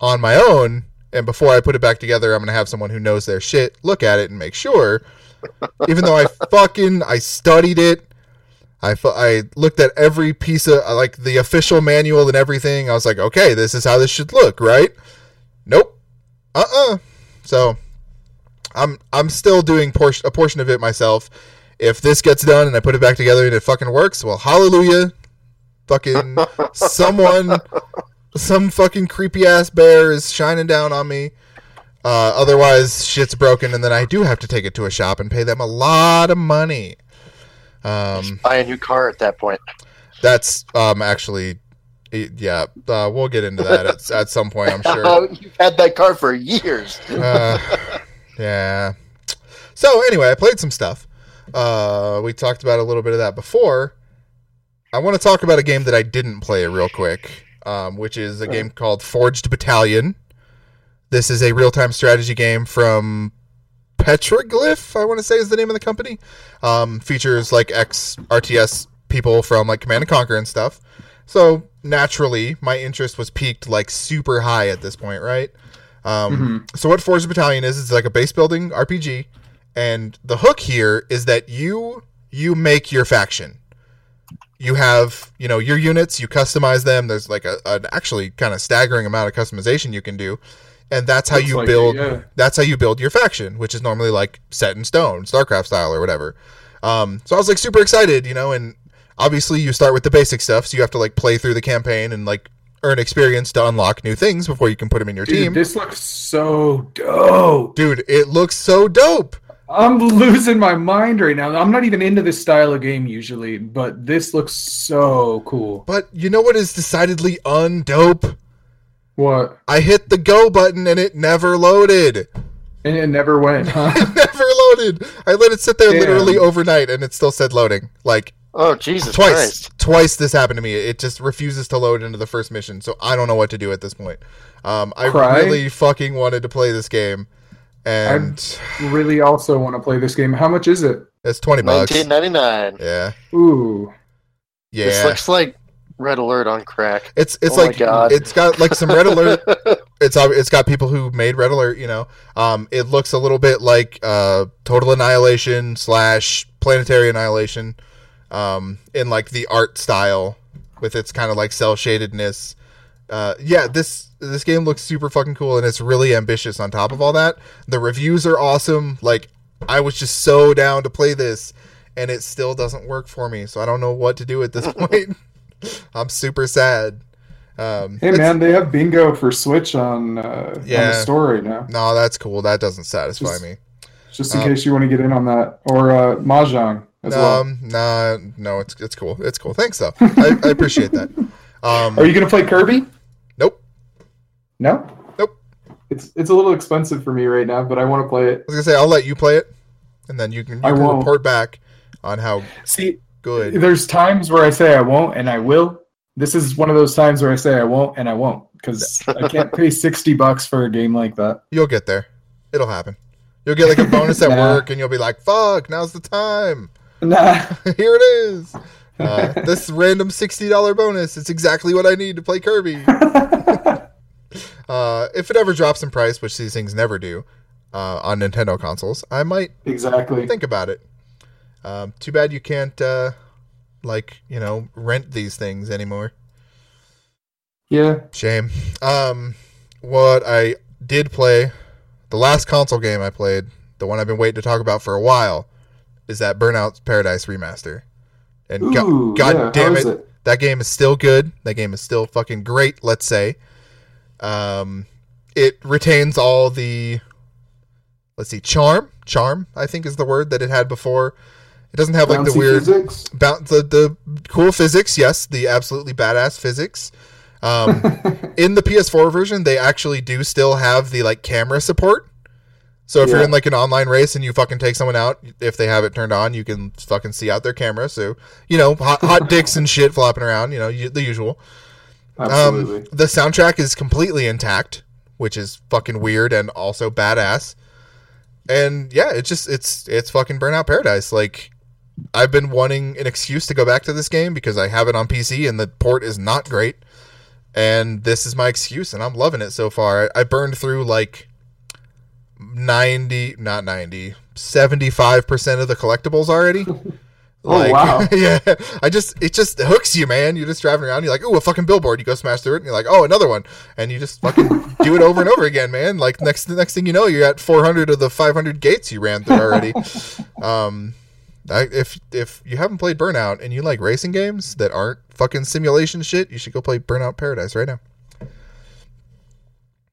on my own, and before I put it back together, I'm gonna have someone who knows their shit look at it and make sure. Even though I fucking I studied it, I, fu- I looked at every piece of like the official manual and everything. I was like, okay, this is how this should look, right? Nope. Uh uh So I'm I'm still doing portion a portion of it myself. If this gets done and I put it back together and it fucking works, well, hallelujah. Fucking someone, some fucking creepy ass bear is shining down on me. Uh, otherwise, shit's broken, and then I do have to take it to a shop and pay them a lot of money. Um, Buy a new car at that point. that's um actually, yeah. Uh, we'll get into that at, at some point, I'm sure. You've had that car for years. Uh, yeah. So anyway, I played some stuff. Uh, we talked about a little bit of that before. I want to talk about a game that I didn't play real quick, um, which is a game called Forged Battalion. This is a real-time strategy game from Petroglyph, I want to say is the name of the company. Um, features like ex RTS people from like Command and Conquer and stuff. So naturally, my interest was peaked like super high at this point, right? Um, So what Forged Battalion is is like a base building RPG, and the hook here is that you you make your faction. You have you know your units, you customize them. There's like a, an actually kind of staggering amount of customization you can do, and that's how Looks you like it, build. yeah. That's how you build your faction, which is normally like set in stone, StarCraft style or whatever. Um, so I was like super excited, you know, and obviously you start with the basic stuff, so you have to like play through the campaign and like earn experience to unlock new things before you can put them in your Dude, team. this looks so dope. Dude, it looks so dope. I'm losing my mind right now. I'm not even into this style of game usually, but this looks so cool. But you know what is decidedly undope? What? I hit the go button and it never loaded. And it never went, huh? It never loaded. I let it sit there Damn. literally overnight and it still said loading. Like Oh Jesus twice. Christ! Twice this happened to me. It just refuses to load into the first mission, so I don't know what to do at this point. Um, I Cry? really fucking wanted to play this game, and really also want to play this game. How much is it? it's twenty bucks. Nineteen ninety nine. Yeah, Ooh. yeah. This looks like Red Alert on crack. It's it's Oh my like God. it's got like some red alert. It's it's got people who made red alert. You know, um, it looks a little bit like uh, total annihilation slash planetary annihilation, um, in like the art style with its kind of like cell shadedness. Uh, yeah, this this game looks super fucking cool and it's really ambitious. On top of all that, the reviews are awesome. Like I was just so down to play this, and it still doesn't work for me. So I don't know what to do at this point. I'm super sad. Um, Hey man, they have bingo for Switch on uh, on Yeah. the store right now. No, that's cool. That doesn't satisfy Just- me. Just in Um, case you want to get in on that, or uh, mahjong as well. Um, nah, no, it's it's cool. It's cool. Thanks though. I, I appreciate that. Um, Are you gonna play Kirby? No. Nope. It's it's a little expensive for me right now, but I want to play it. I was gonna say I'll let you play it, and then you can you I can won't. report back on how See, good. there's times where I say I won't and I will. This is one of those times where I say I won't and I won't because I can't pay sixty bucks for a game like that. You'll get there. It'll happen. You'll get like a bonus at Nah. work, and you'll be like, "Fuck, now's the time. Nah. Here it is. Uh, this random sixty dollar bonus. It's exactly what I need to play Kirby." Uh, if it ever drops in price, which these things never do, uh, on Nintendo consoles, I might exactly. think about it. Um, too bad you can't uh, like you know rent these things anymore. Yeah. Shame. Um, what I did play, the last console game I played, the one I've been waiting to talk about for a while, is that Burnout Paradise remaster. And Ooh, god yeah, damn it, it? that game is still good. That game is still fucking great. Let's say, um, it retains all the, let's see, charm. Charm, I think, is the word that it had before. It doesn't have like the weird physics? The the cool physics, yes, the absolutely badass physics. Um, in the PS4 version, they actually do still have the like camera support. So if you're in like an online race and you fucking take someone out, if they have it turned on, you can fucking see out their camera. So you know, hot, hot dicks and shit flopping around. You know, you, the usual. Absolutely. Um, the soundtrack is completely intact, which is fucking weird and also badass. And yeah, it's just it's it's fucking Burnout Paradise. Like I've been wanting an excuse to go back to this game because I have it on PC and the port is not great. And this is my excuse and I'm loving it so far. I, I burned through like 90, not 90, 75% of the collectibles already. Oh, wow. yeah. I just it just hooks you, man. You're just driving around, you're like, oh, a fucking billboard. You go smash through it, and you're like, oh, another one, and you just fucking do it over and over again, man. Like next the next thing you know, you're at 400 of the 500 gates you ran through already. um, I, if if you haven't played Burnout and you like racing games that aren't fucking simulation shit, you should go play Burnout Paradise right now.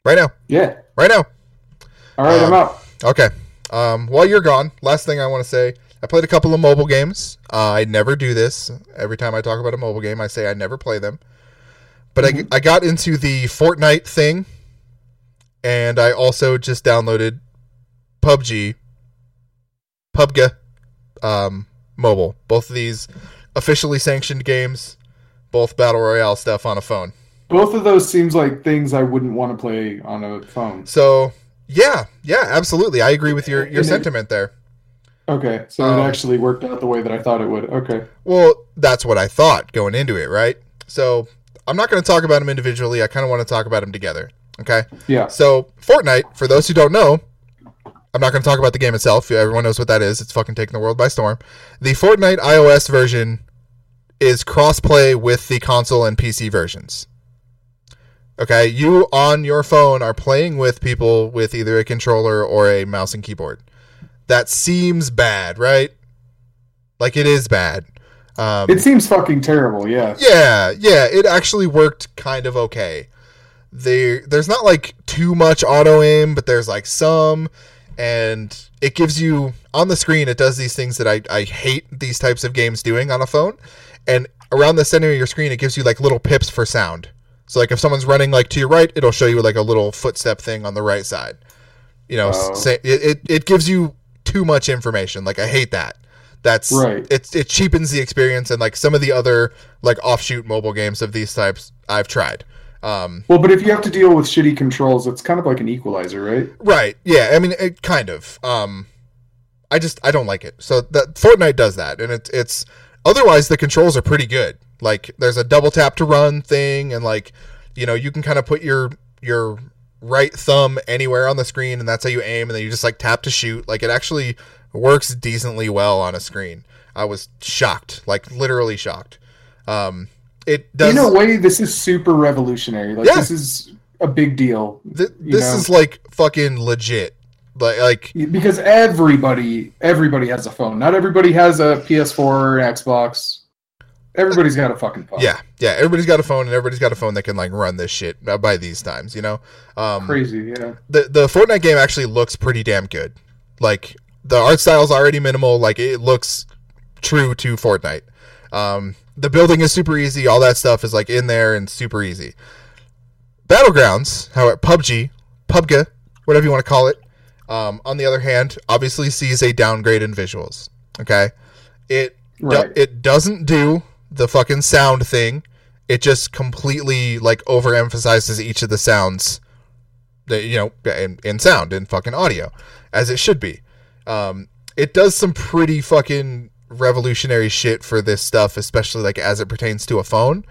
Right now, yeah. right now. All right, I'm um, out. Okay. Um, while you're gone, last thing I want to say, I played a couple of mobile games. Uh, I never do this. Every time I talk about a mobile game, I say I never play them. But I, I got into the Fortnite thing, and I also just downloaded PUBG, PUBG, um, mobile. Both of these officially sanctioned games, both battle royale stuff on a phone. Both of those seems like things I wouldn't want to play on a phone. So yeah, yeah, absolutely. I agree with your your And it- sentiment there. Okay, so Um, it actually worked out the way that I thought it would. Okay. Well, that's what I thought going into it, right? So I'm not going to talk about them individually. I kind of want to talk about them together. Okay. Yeah. So Fortnite, for those who don't know, I'm not going to talk about the game itself. Everyone knows what that is. It's fucking taking the world by storm. The Fortnite iOS version is crossplay with the console and PC versions. Okay, you on your phone are playing with people with either a controller or a mouse and keyboard. That seems bad, right? Like it is bad. Um, It seems fucking terrible, yeah. yeah, yeah, it actually worked kind of okay. There, there's not like too much auto aim, but there's like some, and it gives you on the screen. It does these things that I I hate these types of games doing on a phone, and around the center of your screen, it gives you like little pips for sound. So like if someone's running like to your right, it'll show you like a little footstep thing on the right side. You know, Oh. say, it, it it gives you too much information. Like I hate that. That's Right. It it cheapens the experience, and like some of the other like offshoot mobile games of these types I've tried. Um, Well, but if you have to deal with shitty controls, it's kind of like an equalizer, right? right? Yeah. I mean, it kind of. Um, I just I don't like it. So that Fortnite does that, and it's it's otherwise the controls are pretty good. Like there's a double tap to run thing, and like you know you can kind of put your your right thumb anywhere on the screen, and that's how you aim, and then you just like tap to shoot. Like it actually works decently well on a screen. I was shocked, like literally shocked. Um, it does. In a way, this is super revolutionary. Like Yeah. this is a big deal th- this know. is like fucking legit. Like like because everybody everybody has a phone. Not everybody has a PS4 or Xbox. Everybody's got a fucking phone. Yeah, yeah. Everybody's got a phone, and everybody's got a phone that can like run this shit by these times. You know, um, Crazy, yeah. the the Fortnite game actually looks pretty damn good. Like the art style's already minimal. Like it looks true to Fortnite. Um, the building is super easy. All that stuff is like in there and super easy. Battlegrounds, however, PUBG, PUBG, whatever you want to call it. Um, on the other hand, obviously sees a downgrade in visuals. Okay, it do- it doesn't do the fucking sound thing. It just completely like overemphasizes each of the sounds that you know in, in sound in fucking audio as it should be. Um, it does some pretty fucking revolutionary shit for this stuff, especially like as it pertains to a phone.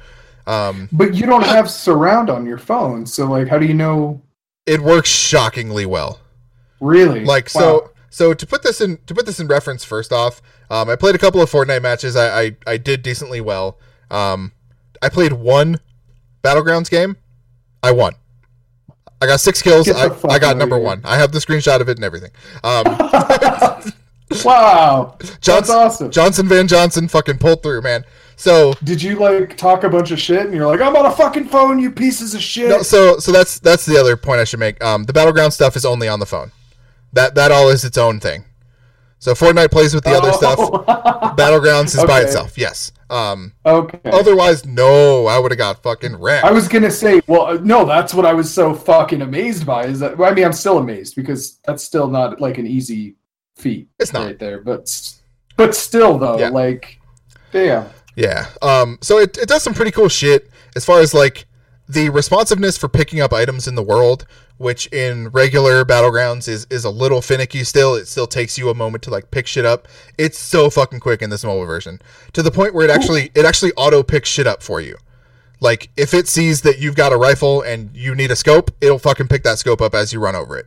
Um, But you don't have surround on your phone, so like how do you know it works shockingly well. really? Like Wow. so So to put this in to put this in reference, first off, um, I played a couple of Fortnite matches. I I, I did decently well. Um, I played one battlegrounds game. I won. I got six kills. I, I got number one. I have the screenshot of it and everything. Um, wow, that's Johnson, awesome. Johnson Van Johnson fucking pulled through, man. So Did you like talk a bunch of shit and you're like, I'm on a fucking phone, you pieces of shit? No, so so that's that's the other point I should make. Um, the battleground stuff is only on the phone. That that all is its own thing. So Fortnite plays with the other stuff. Battlegrounds is by Oh. Itself. Yes. Um. okay. Otherwise, no, I would have got fucking wrecked. I was gonna say, well, no, that's what I was so fucking amazed by. Is that well, I mean, I'm still amazed because that's still not like an easy feat. It's not. right there, but but still though, Yeah. like, damn. Yeah. Um. So it it does some pretty cool shit as far as like the responsiveness for picking up items in the world, which in regular battlegrounds is is a little finicky. Still, it still takes you a moment to like pick shit up. It's so fucking quick in this mobile version to the point where it actually it actually auto picks shit up for you. Like if it sees that you've got a rifle and you need a scope, it'll fucking pick that scope up as you run over it.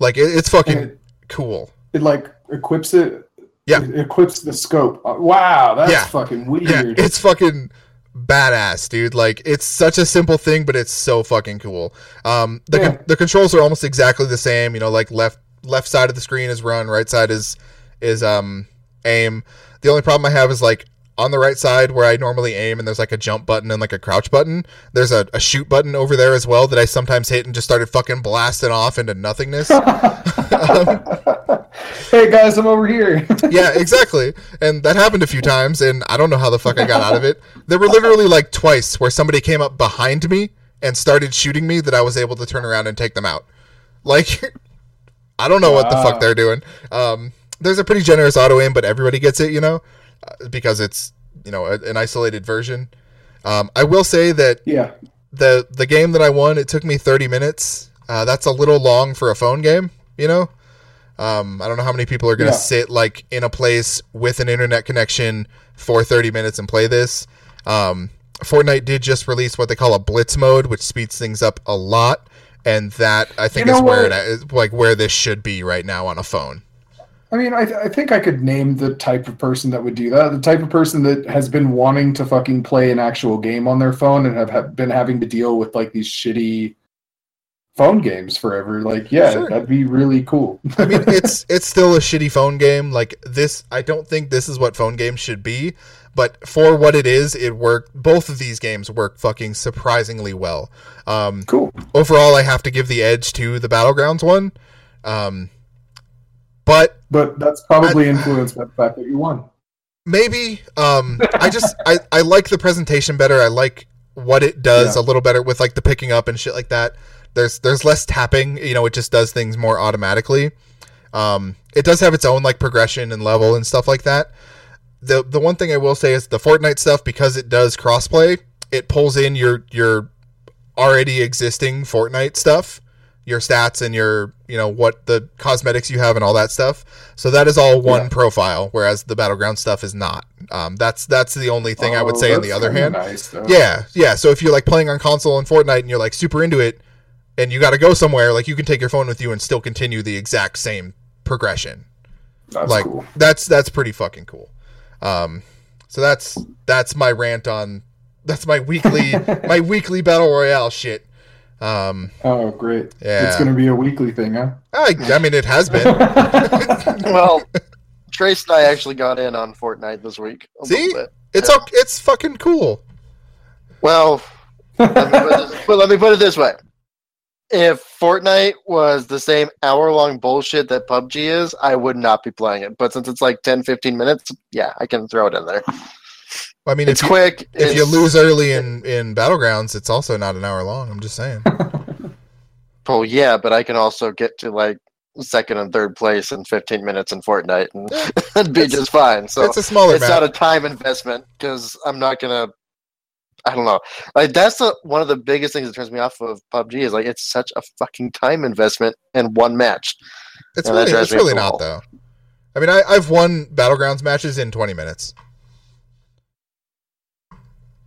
Like it, it's fucking it, cool. it like equips it. Yeah. it equips the scope. Uh, Wow, that's Yeah. fucking Yeah, weird. it's fucking badass, dude. Like it's such a simple thing, but it's so fucking cool. Um, the Yeah. con- the controls are almost exactly the same. You know, like left left side of the screen is run, right side is is um aim. The only problem I have is like on the right side where I normally aim and there's like a jump button and like a crouch button. There's a, a shoot button over there as well that I sometimes hit and just started fucking blasting off into nothingness. hey guys, I'm over here. yeah, exactly. And that happened a few times, and I don't know how the fuck I got out of it. There were literally like twice where somebody came up behind me and started shooting me that I was able to turn around and take them out. Like, I don't know what the fuck they're doing. Um, there's a pretty generous auto aim, but everybody gets it, you know, because it's you know a, an isolated version. Um, I will say that yeah, the the game that I won, it took me 30 minutes. Uh, that's a little long for a phone game, you know. Um, I don't know how many people are going to Yeah. sit like in a place with an internet connection for 30 minutes and play this. Um, Fortnite did just release what they call a blitz mode, which speeds things up a lot, and that I think know is where it like where this should be right now on a phone. I mean, I, I think I could name the type of person that would do that. The type of person that has been wanting to fucking play an actual game on their phone and have, have been having to deal with like these shitty phone games forever. Like, yeah, Sure. that'd be really cool. I mean, it's it's still a shitty phone game. Like this, I don't think this is what phone games should be. But for what it is, it worked. Both of these games work fucking surprisingly well. Um, cool. overall, I have to give the edge to the battlegrounds one. Um, but But that's probably influenced by the fact that you won. maybe um, I just I, I like the presentation better. I like what it does Yeah. a little better with like the picking up and shit like that. There's there's less tapping. You know, it just does things more automatically. Um, it does have its own like progression and level and stuff like that. The the one thing I will say is the Fortnite stuff because it does crossplay. It pulls in your your already existing Fortnite stuff, your stats and your you know what the cosmetics you have and all that stuff. So that is all one Yeah. profile, whereas the battleground stuff is not. Um, that's that's the only thing I would Oh, say. On the other hand, nice, yeah, yeah. So if you're like playing on console and Fortnite and you're like super into it, and you got to go somewhere, like you can take your phone with you and still continue the exact same progression. that's like cool. that's that's pretty fucking cool. Um, so that's that's my rant on that's my weekly my weekly battle royale shit. Um, Oh, great. Yeah. It's going to be a weekly thing, huh? I, I mean it has been. well, Trace and I actually got in on Fortnite this week. A See, bit. it's okay, it's fucking cool. Well, let me, put but let me put it this way: if Fortnite was the same hour-long bullshit that PUBG is, I would not be playing it. But since it's like 10, 15 minutes, yeah, I can throw it in there. I mean, It's if you, quick. if you lose early in in battlegrounds, it's also not an hour long. I'm just saying. Oh yeah, but I can also get to like second and third place in 15 minutes in Fortnite and it'd be It's- just fine. So it's a smaller it's map. not a time investment because I'm not gonna. I don't know. Like that's the, one of the biggest things that turns me off of PUBG is like it's such a fucking time investment in one match. It's Yeah, that really, it's really the not though. I mean, I, I've won battlegrounds matches in 20 minutes,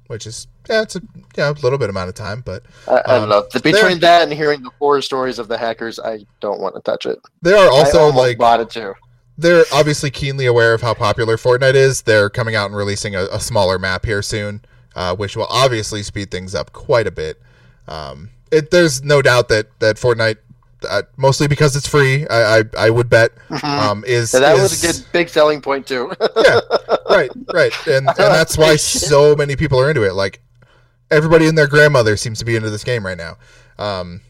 which is yeah, it's a yeah, a little bit amount of time, but I, I Um, don't know. The- Between that and hearing the horror stories of the hackers, I don't want to touch it. there are also like bought it too. they're obviously keenly aware of how popular Fortnite is. They're coming out and releasing a, a smaller map here soon, uh, which will obviously speed things up quite a bit. Um, it, there's no doubt that that Fortnite, uh, mostly because it's free, I I, I would bet um, is So that is- was a good big selling point too. yeah, right, right, and and that's why so many people are into it. Like everybody and their grandmother seems to be into this game right now. Um,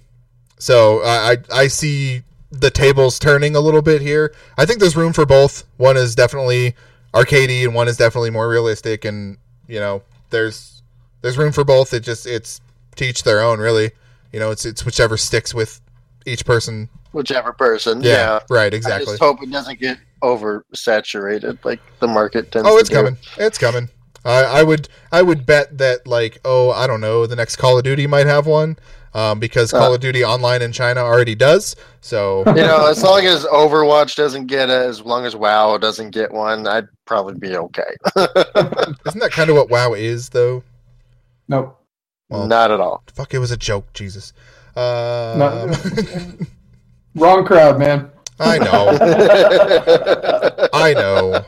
so I I I see the tables turning a little bit here. I think there's room for both. One is definitely arcadey, and one is definitely more realistic. And you know, there's there's room for both. It just it's to each their own, really. You know, it's it's whichever sticks with each person. Whichever person. Yeah, Yeah. right, I exactly. just hope it doesn't get oversaturated like the market tends Oh, it's to do. coming. It's coming. I I would I would bet that like oh I don't know the next Call of Duty might have one um, because Call Uh. of Duty Online in China already does. So You know, as long as Overwatch doesn't get it, as long as WoW doesn't get one, I'd probably be okay. isn't that kind of what WoW is though? Nope. Well, Not at all. Fuck, it was a joke. Jesus. No. Wrong crowd, man. I know. I know.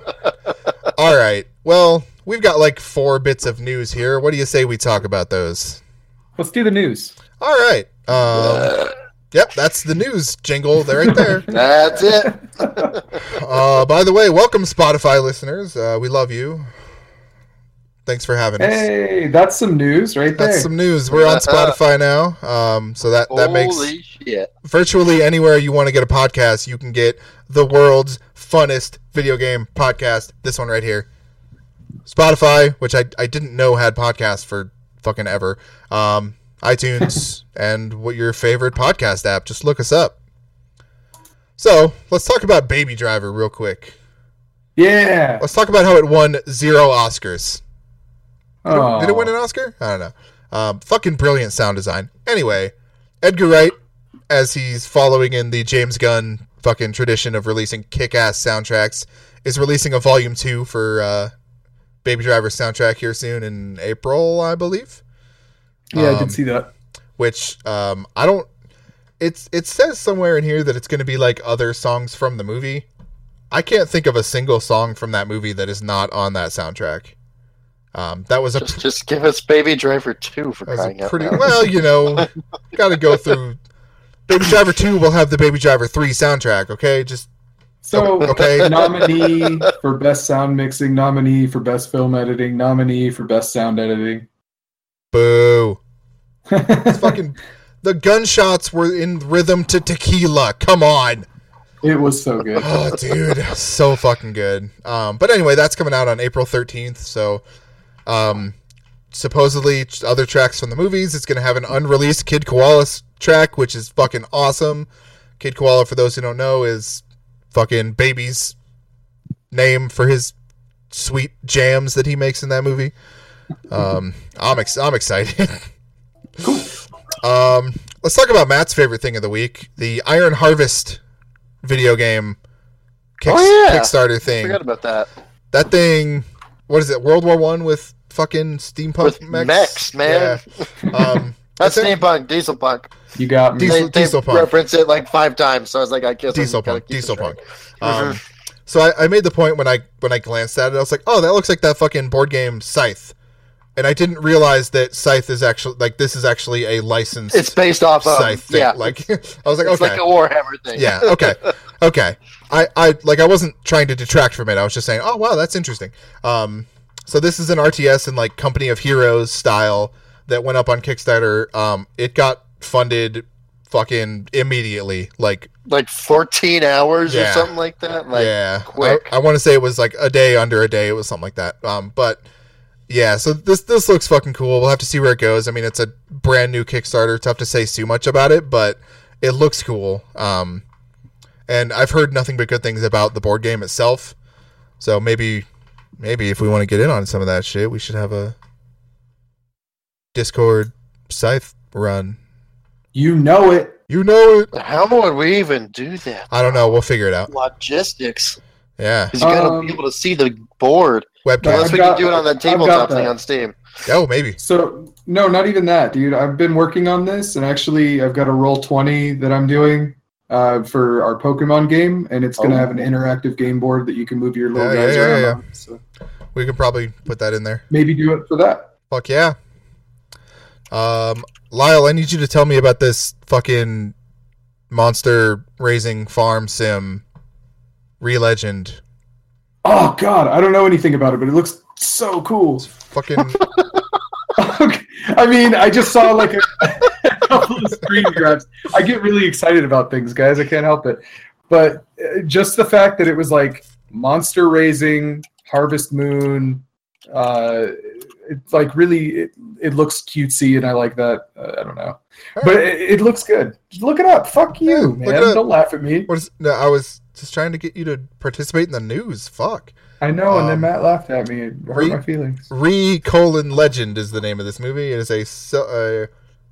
All right. Well, we've got like four bits of news here. What do you say we talk about those? Let's do the news. All right. Um, yep, that's the news jingle. They're right there. That's it. Uh, by the way, welcome Spotify listeners. Uh, we love you. Thanks for having us. Hey, that's some news right there. That's some news. We're on Spotify now, um, so that that makes shit. virtually anywhere you want to get a podcast, you can get the world's funnest video game podcast. This one right here, Spotify, which I I didn't know had podcasts for fucking ever. Um, iTunes and what your favorite podcast app. Just look us up. So let's talk about Baby Driver real quick. yeah. Let's talk about how it won zero Oscars. Did it- Oh. Did it win an Oscar? I don't know. Um, fucking brilliant sound design. Anyway, Edgar Wright, as he's following in the James Gunn fucking tradition of releasing kick-ass soundtracks, is releasing a volume two for uh, Baby Driver's soundtrack here soon in April, I believe. Yeah, I Um, did see that. Which um, I don't. It's it says somewhere in here that it's going to be like other songs from the movie. I can't think of a single song from that movie that is not on that soundtrack. Um, that was a Just, just give us Baby Driver 2 for crying a out pretty loud. well, you know, got to go through. Baby Driver Two will have the Baby Driver Three soundtrack. Okay, just So, okay. nominee for best sound mixing, nominee for best film editing, nominee for best sound editing. boo. It's fucking. The gunshots were in rhythm to tequila. Come on. it was so good. Oh, dude, so fucking good. Um, but anyway, that's coming out on April 13th. So, um, supposedly other tracks from the movies. It's gonna have an unreleased Kid Koala track, which is fucking awesome. Kid Koala, for those who don't know, is fucking baby's name for his sweet jams that he makes in that movie. Um, I'm ex- I'm excited. Um, let's talk about Matt's favorite thing of the week: the Iron Harvest video game kick- Oh, yeah. Kickstarter thing. Forgot about that. That thing, what is it? World War One with fucking steampunk With mechs? mechs, man. Yeah. Um, That's steampunk, diesel punk. You got me. Diesel- they, they punk. reference it like five times, so I was like, I guess I'm diesel punk, diesel punk. Um, so I, I made the point when I when I glanced at it, I was like, oh, that looks like that fucking board game Scythe, and I didn't realize that Scythe is actually like this is actually a licensed It's based off of Scythe thing. yeah, Like I was like, it's okay, like a Warhammer thing. yeah, okay, okay. I, I like I wasn't trying to detract from it. I was just saying, oh wow, that's interesting. Um, so this is an RTS and like Company of Heroes style that went up on Kickstarter. Um, it got funded fucking immediately. Like like 14 hours Yeah. or something like that. Like, yeah, quick. I, I want to say it was like a day under a day. It was something like that. Um, but yeah, so this this looks fucking cool. We'll have to see where it goes. I mean, it's a brand new Kickstarter. Tough to say too much about it, but it looks cool. Um, and I've heard nothing but good things about the board game itself. So maybe maybe if we want to get in on some of that shit, we should have a Discord scythe run. You know it. You know it. How would we even do that? I don't know. We'll figure it out. Logistics. Yeah, Because you gotta Um, be able to see the board. webcam. Unless we got- can do it on that tabletop thing on Steam. Oh, maybe. So no, not even that, dude. I've been working on this, and actually, I've got a roll twenty that I'm doing uh, for our Pokemon game, and it's going to Oh. have an interactive game board that you can move your little Yeah, guys yeah, around. yeah. On. So We could probably put that in there. maybe do it for that. Fuck yeah. Um, Lyle, I need you to tell me about this fucking monster raising farm sim Re:Legend. Oh God, I don't know anything about it, but it looks so cool. Fucking I mean, I just saw like a, of screen grabs. I get really excited about things, guys. I can't help it. But uh, just the fact that it was like monster raising, Harvest Moon, uh, it's like really, it, it looks cutesy, and I like that. Uh, I don't know, but it, it looks good. Just look it up. Fuck you, look man. Don't laugh at me. what is? No, I was just trying to get you to participate in the news. Fuck. I know, and then Um, Matt laughed at me. It hurt re- my feelings. Re colon legend is the name of this movie. It is a, a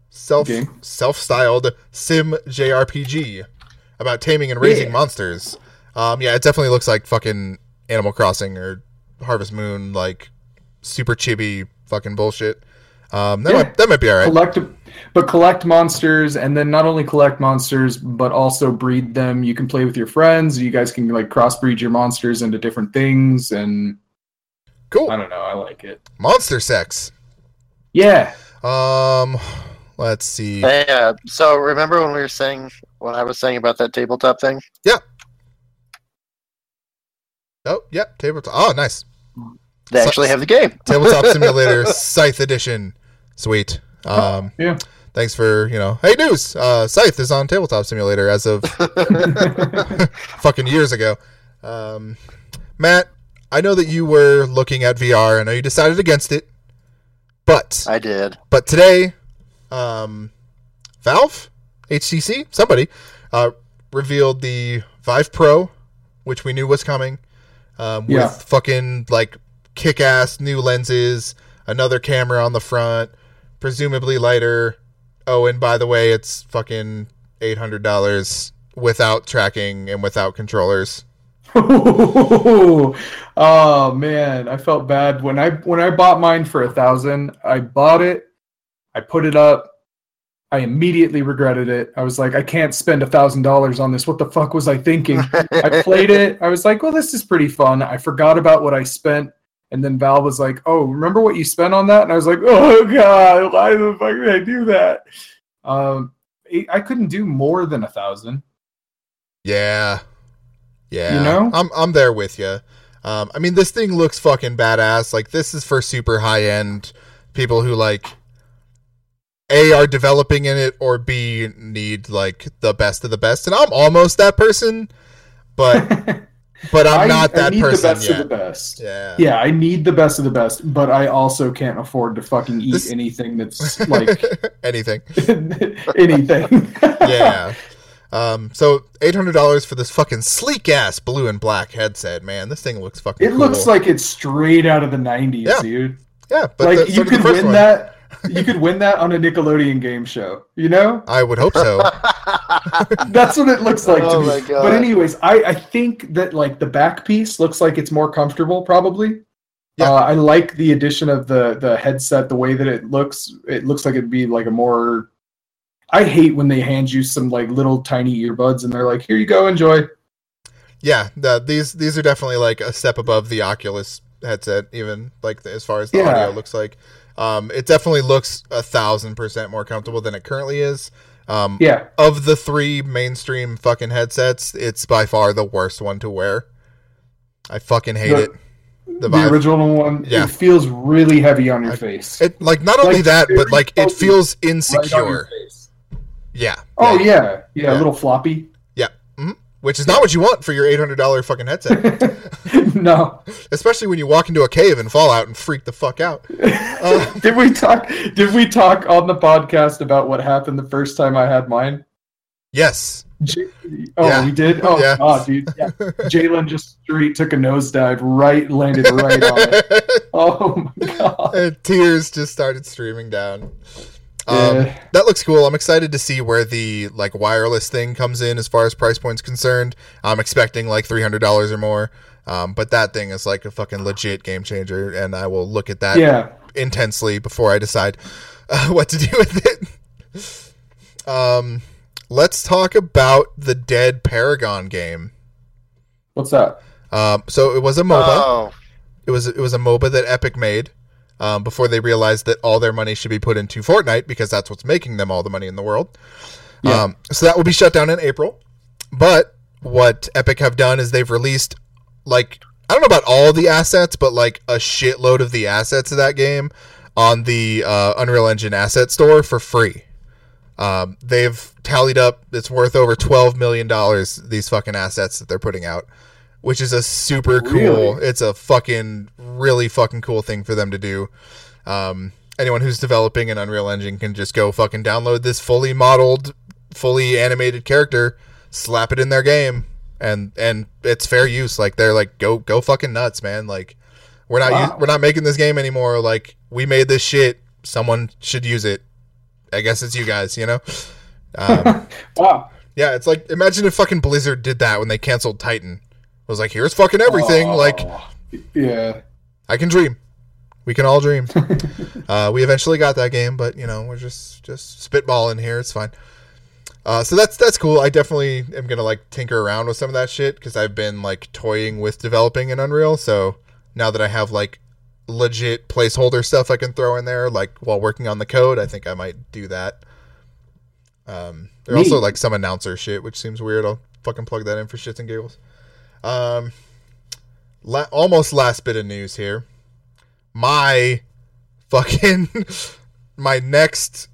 self Game. self styled sim JRPG about taming and raising Yeah. monsters. Um, yeah, it definitely looks like fucking Animal Crossing or Harvest Moon, like super chibi fucking bullshit. Um, that Yeah. might that might be all right. collect but collect monsters and then not only collect monsters but also breed them you can play with your friends you guys can like crossbreed your monsters into different things and Cool. i don't know i like it Monster sex. yeah Um, let's see. Hey, uh, so remember when we were saying what I was saying about that tabletop thing? Yeah. Oh, yep. Tabletop. Oh, nice. They So- actually have the game. Tabletop Simulator Scythe Edition. Sweet. Um, yeah thanks for you know. Hey, news. Uh, Scythe is on Tabletop Simulator as of fucking years ago. Um, Matt, I know that you were looking at VR. I know you decided against it, but I did. but today, um, Valve, HTC, somebody, uh, revealed the Vive Pro, which we knew was coming, um, with Yeah. fucking like kick-ass new lenses, another camera on the front, presumably lighter. Oh, and by the way, it's fucking eight hundred dollars without tracking and without controllers. oh man i felt bad when i when i bought mine for a thousand i bought it i put it up i immediately regretted it i was like i can't spend a thousand dollars on this what the fuck was i thinking I played it. I was like, well, this is pretty fun. I forgot about what I spent. And then Valve was like, oh, remember what you spent on that? And I was like, oh, God, why the fuck did I do that? Um, I- I couldn't do more than a thousand. Yeah. Yeah. You know? I'm I'm there with you. Um I mean this thing looks fucking badass. Like this is for super high end people who like A are developing in it or B need like the best of the best. And I'm almost that person, but but I'm I- not I that need person the best yet. of the best. Yeah. Yeah, I need the best of the best, but I also can't afford to fucking eat This- anything that's like anything. anything. Yeah. Um so eight hundred dollars for this fucking sleek ass blue and black headset, man. This thing looks fucking It cool. looks like it's straight out of the 90s, Yeah. dude. Yeah, but like the- you could win one. that. You could win that on a Nickelodeon game show. You know, I would hope so. that's what it looks like to Oh me. my God. But anyways, I I think that like the back piece looks like it's more comfortable. Probably. Yeah. Uh, I like the addition of the the headset. The way that it looks, it looks like it'd be like a more. I hate when they hand you some like little tiny earbuds and they're like, "Here you go, enjoy." Yeah, the, these these are definitely like a step above the Oculus headset, even like as far as the Yeah. audio looks like. Um, it definitely looks a thousand percent more comfortable than it currently is. Um, Yeah, Of the three mainstream fucking headsets, it's by far the worst one to wear. I fucking hate The- it. The the, original one. Yeah. It feels really heavy on your I- face. It like not only Like, that, but like it feels right insecure. face. Yeah. Oh yeah, yeah, Yeah. a little floppy. Yeah. hmm Which is not what you want for your eight hundred dollar fucking headset, no. especially when you walk into a cave and fall out and freak the fuck out. Uh, did we talk? Did we talk on the podcast about what happened the first time I had mine? yes. J- oh, Yeah. we did. Oh Yeah. god, dude. Yeah. Jalen just straight took a nosedive, right, landed right on it. Oh my god. And tears just started streaming down. Um, Yeah. That looks cool. I'm excited to see where the like wireless thing comes in as far as price points concerned. I'm expecting like three hundred dollars or more. Um, but that thing is like a fucking legit game changer, and I will look at that Yeah. intensely before I decide uh, what to do with it. Um, let's talk about the Dead Paragon game. What's that? Um, so it was a MOBA. Oh, It was it was a MOBA that Epic made um, before they realized that all their money should be put into Fortnite because that's what's making them all the money in the world. Yeah. Um, so that will be shut down in April. But what Epic have done is they've released like I don't know about all the assets, but like a shitload of the assets of that game on the uh, Unreal Engine asset store for free. Um, they've tallied up it's worth over twelve million dollars. These fucking assets that they're putting out, which is a super cool. Really? It's a fucking really fucking cool thing for them to do. Um, anyone who's developing an Unreal Engine can just go fucking download this fully modeled, fully animated character, slap it in their game, and and it's fair use. Like they're like go go fucking nuts, man. Like we're not Wow. u- we're not making this game anymore. Like we made this shit. Someone should use it. I guess it's you guys, you know. Um, Wow. yeah, it's like imagine if fucking Blizzard did that when they canceled Titan. It was like here's fucking everything. Like Oh, yeah. I can dream. We can all dream. uh, we eventually got that game, but you know we're just just spitballing here. It's fine. Uh, so that's that's cool. I definitely am gonna like tinker around with some of that shit because I've been like toying with developing in Unreal. So now that I have like legit placeholder stuff I can throw in there, like while working on the code, I think I might do that. Um, there's also like some announcer shit, which seems weird. I'll fucking plug that in for shits and giggles. Um, la- almost last bit of news here. My fucking my next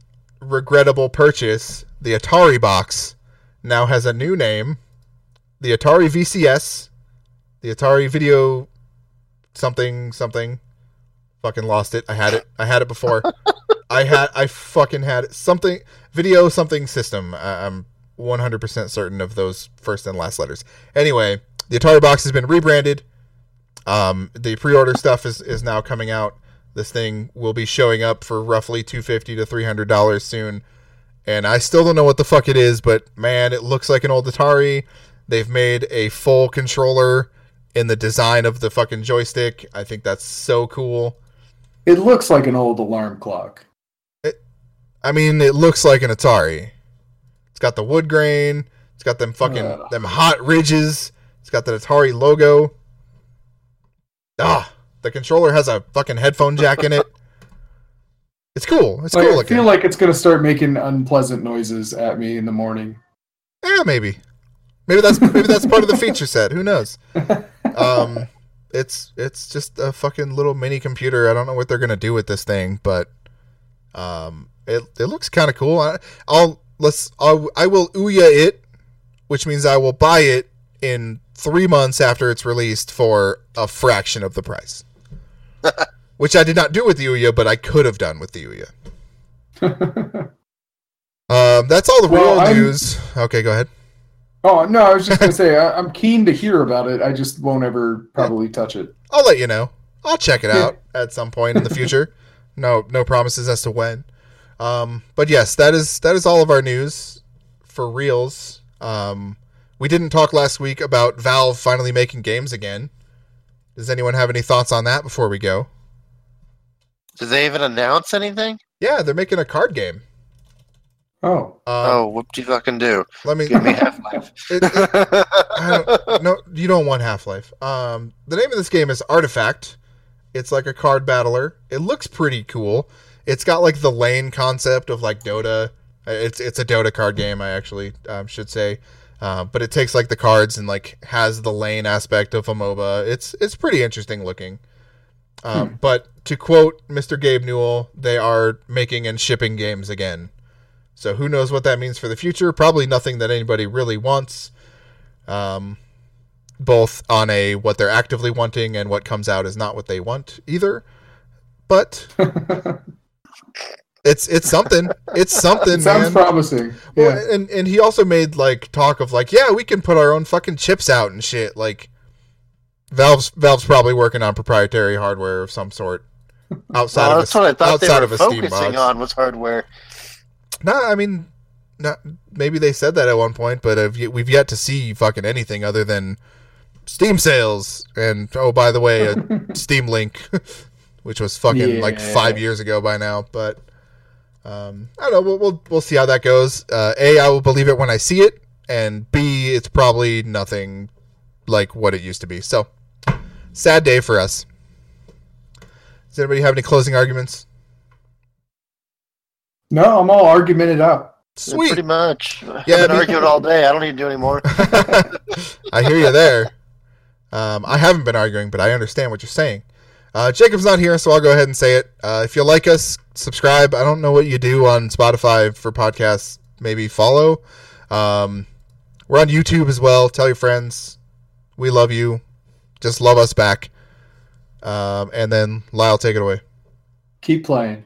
regrettable purchase, the Atari box, now has a new name. The Atari VCS, the Atari Video something something. Fucking lost it. I had it. I had it before. I had. I fucking had it. something video something system. I'm 100% certain of those first and last letters. Anyway, the Atari box has been rebranded. Um, the pre-order stuff is is now coming out. This thing will be showing up for roughly 250 to 300 dollars soon. And I still don't know what the fuck it is, but man, it looks like an old Atari. They've made a full controller in the design of the fucking joystick. I think that's so cool. It looks like an old alarm clock. It, I mean, it looks like an Atari. It's got the wood grain. It's got them fucking Ugh. them hot ridges. It's got the Atari logo. Ah, the controller has a fucking headphone jack in it. It's cool. It's Like, cool I looking. feel like it's gonna start making unpleasant noises at me in the morning. yeah, maybe. Maybe that's maybe that's part of the feature set. Who knows? Um, it's it's just a fucking little mini computer. I don't know what they're gonna do with this thing, but um, it it looks kind of cool. I, I'll let's I'll, I will Ouya it, which means I will buy it in three months after it's released for a fraction of the price. which I did not do with the Ouya, but I could have done with the Ouya. Um, that's all the Well, real I'm- news. Okay, go ahead. oh no, I was just gonna say I, I'm keen to hear about it. I just won't ever probably touch it. I'll let you know. I'll check it out at some point in the future. No, no promises as to when. Um, but yes, that is that is all of our news for reals. Um, we didn't talk last week about Valve finally making games again. Does anyone have any thoughts on that before we go? Did they even announce anything? Yeah, they're making a card game. Oh, Um, oh, whoop de fucking do. let me. Give me Half Life. it- it- I don't, no, you don't want Half Life. Um, the name of this game is Artifact. It's like a card battler. It looks pretty cool. It's got like the lane concept of like Dota. Uh, It's it's a Dota card game. I actually um, should say, uh, but it takes like the cards and like has the lane aspect of a MOBA. It's it's pretty interesting looking. Um, But to quote Mr. Gabe Newell, they are making and shipping games again. So who knows what that means for the future? Probably nothing that anybody really wants. Um, both on a what they're actively wanting and what comes out is not what they want either. But it's it's something. It's something, sounds man. promising. Well, Yeah. and and he also made like talk of like, yeah, we can put our own fucking chips out and shit. Like, Valve's Valve's probably working on proprietary hardware of some sort outside Well, of that's a, what I thought they outside were of a Steam focusing box. on was hardware. No, I mean, not maybe they said that at one point, but have we've yet to see fucking anything other than Steam sales and oh, by the way, a Steam Link which was fucking like five years ago by now. But um, I don't know. We'll, we'll we'll see how that goes. Uh, a, I will believe it when I see it, and B, it's probably nothing like what it used to be. So sad day for us. Does anybody have any closing arguments? No, I'm all argumented out. Sweet. Pretty much. Yeah, I've been me- arguing all day. I don't need to do anymore. I hear you there. Um, I haven't been arguing, but I understand what you're saying. Uh, Jacob's not here, so I'll go ahead and say it. Uh, if you like us, subscribe. I don't know what you do on Spotify for podcasts. Maybe follow. Um, we're on YouTube as well. Tell your friends. We love you. Just love us back. Um, and then Lyle, take it away. Keep playing.